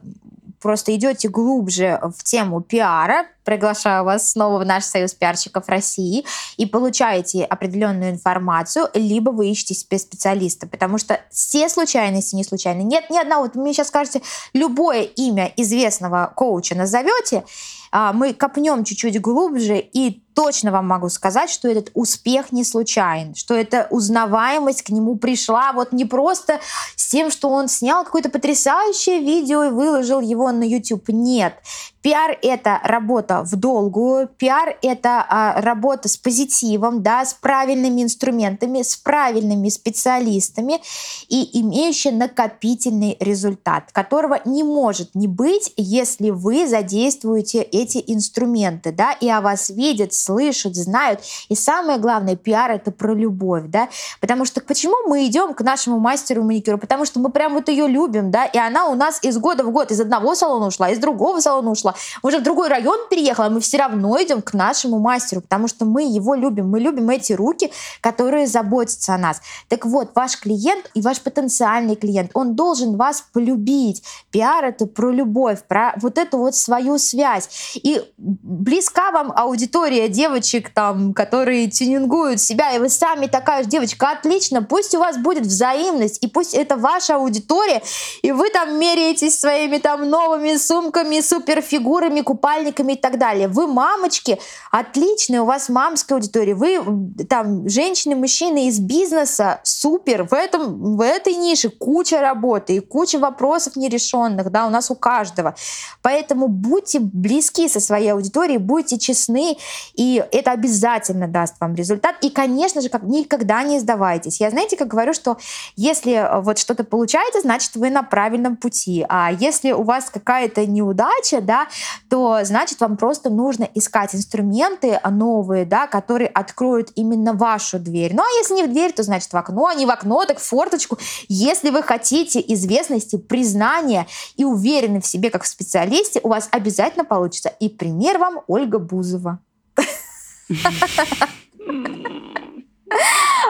просто идете глубже в тему пиара, приглашаю вас снова в наш союз пиарщиков России и получаете определенную информацию, либо вы ищете себе специалиста, потому что все случайности не случайны. Нет ни одного. Вот мне сейчас скажете, любое имя известного коуча назовете, а, мы копнем чуть-чуть глубже и точно вам могу сказать, что этот успех не случайен, что эта узнаваемость к нему пришла вот не просто с тем, что он снял какое-то потрясающее видео и выложил его на YouTube. Нет. Пиар — это работа в долгую, пиар — это а, работа с позитивом, да, с правильными инструментами, с правильными специалистами и имеющая накопительный результат, которого не может не быть, если вы задействуете эти инструменты, да, и о вас видят, слышат, знают. И самое главное, пиар это про любовь, да, потому что почему мы идем к нашему мастеру маникюра? Потому что мы прям вот ее любим, да, и она у нас из года в год из одного салона ушла, из другого салона ушла, уже в другой район переехала, мы все равно идем к нашему мастеру, потому что мы его любим, мы любим эти руки, которые заботятся о нас. Так вот, ваш клиент и ваш потенциальный клиент, он должен вас полюбить. Пиар это про любовь, про вот эту вот свою связь. И близка вам аудитория девочек, там, которые тюнингуют себя, и вы сами такая же девочка, отлично, пусть у вас будет взаимность, и пусть это ваша аудитория, и вы там меряетесь своими там новыми сумками, суперфигурами, купальниками и так далее. Вы мамочки, отличные, у вас мамская аудитория, вы там женщины, мужчины из бизнеса, супер, в, этом, в этой нише куча работы и куча вопросов нерешенных, да, у нас у каждого. Поэтому будьте близки со своей аудиторией, будьте честны, и это обязательно даст вам результат. И, конечно же, как, никогда не сдавайтесь. Я, знаете, как говорю, что если э, вот что-то получаете, значит, вы на правильном пути. А если у вас какая-то неудача, да, то значит, вам просто нужно искать инструменты новые, да, которые откроют именно вашу дверь. Ну, а если не в дверь, то значит в окно, а не в окно, так в форточку. Если вы хотите известности, признания и уверены в себе как в специалисте, у вас обязательно получится. И пример вам Ольга Бузова.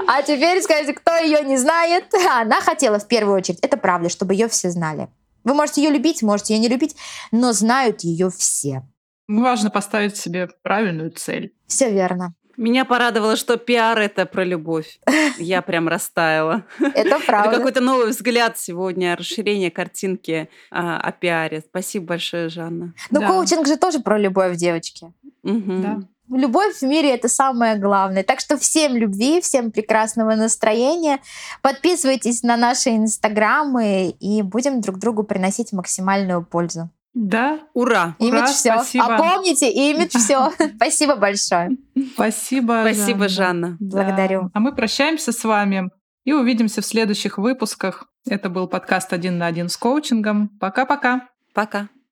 А теперь скажите, кто ее не знает? Она хотела в первую очередь, это правда, чтобы ее все знали. Вы можете ее любить, можете ее не любить, но знают ее все. Важно поставить себе правильную цель. Все верно. Меня порадовало, что пиар — это про любовь. Я прям растаяла. Это правда. Это какой-то новый взгляд сегодня, расширение картинки а, о пиаре. Спасибо большое, Жанна. Ну, да. коучинг же тоже про любовь, девочки. Угу. Да. Любовь в мире это самое главное. Так что всем любви, всем прекрасного настроения. Подписывайтесь на наши инстаграмы и будем друг другу приносить максимальную пользу. Да. Ура. Имидж Ура, все. спасибо. А помните, имидж все. Спасибо большое. Спасибо. Спасибо, Жанна. Благодарю. Да. А мы прощаемся с вами и увидимся в следующих выпусках. Это был подкаст «Один на один» с коучингом. Пока-пока. Пока.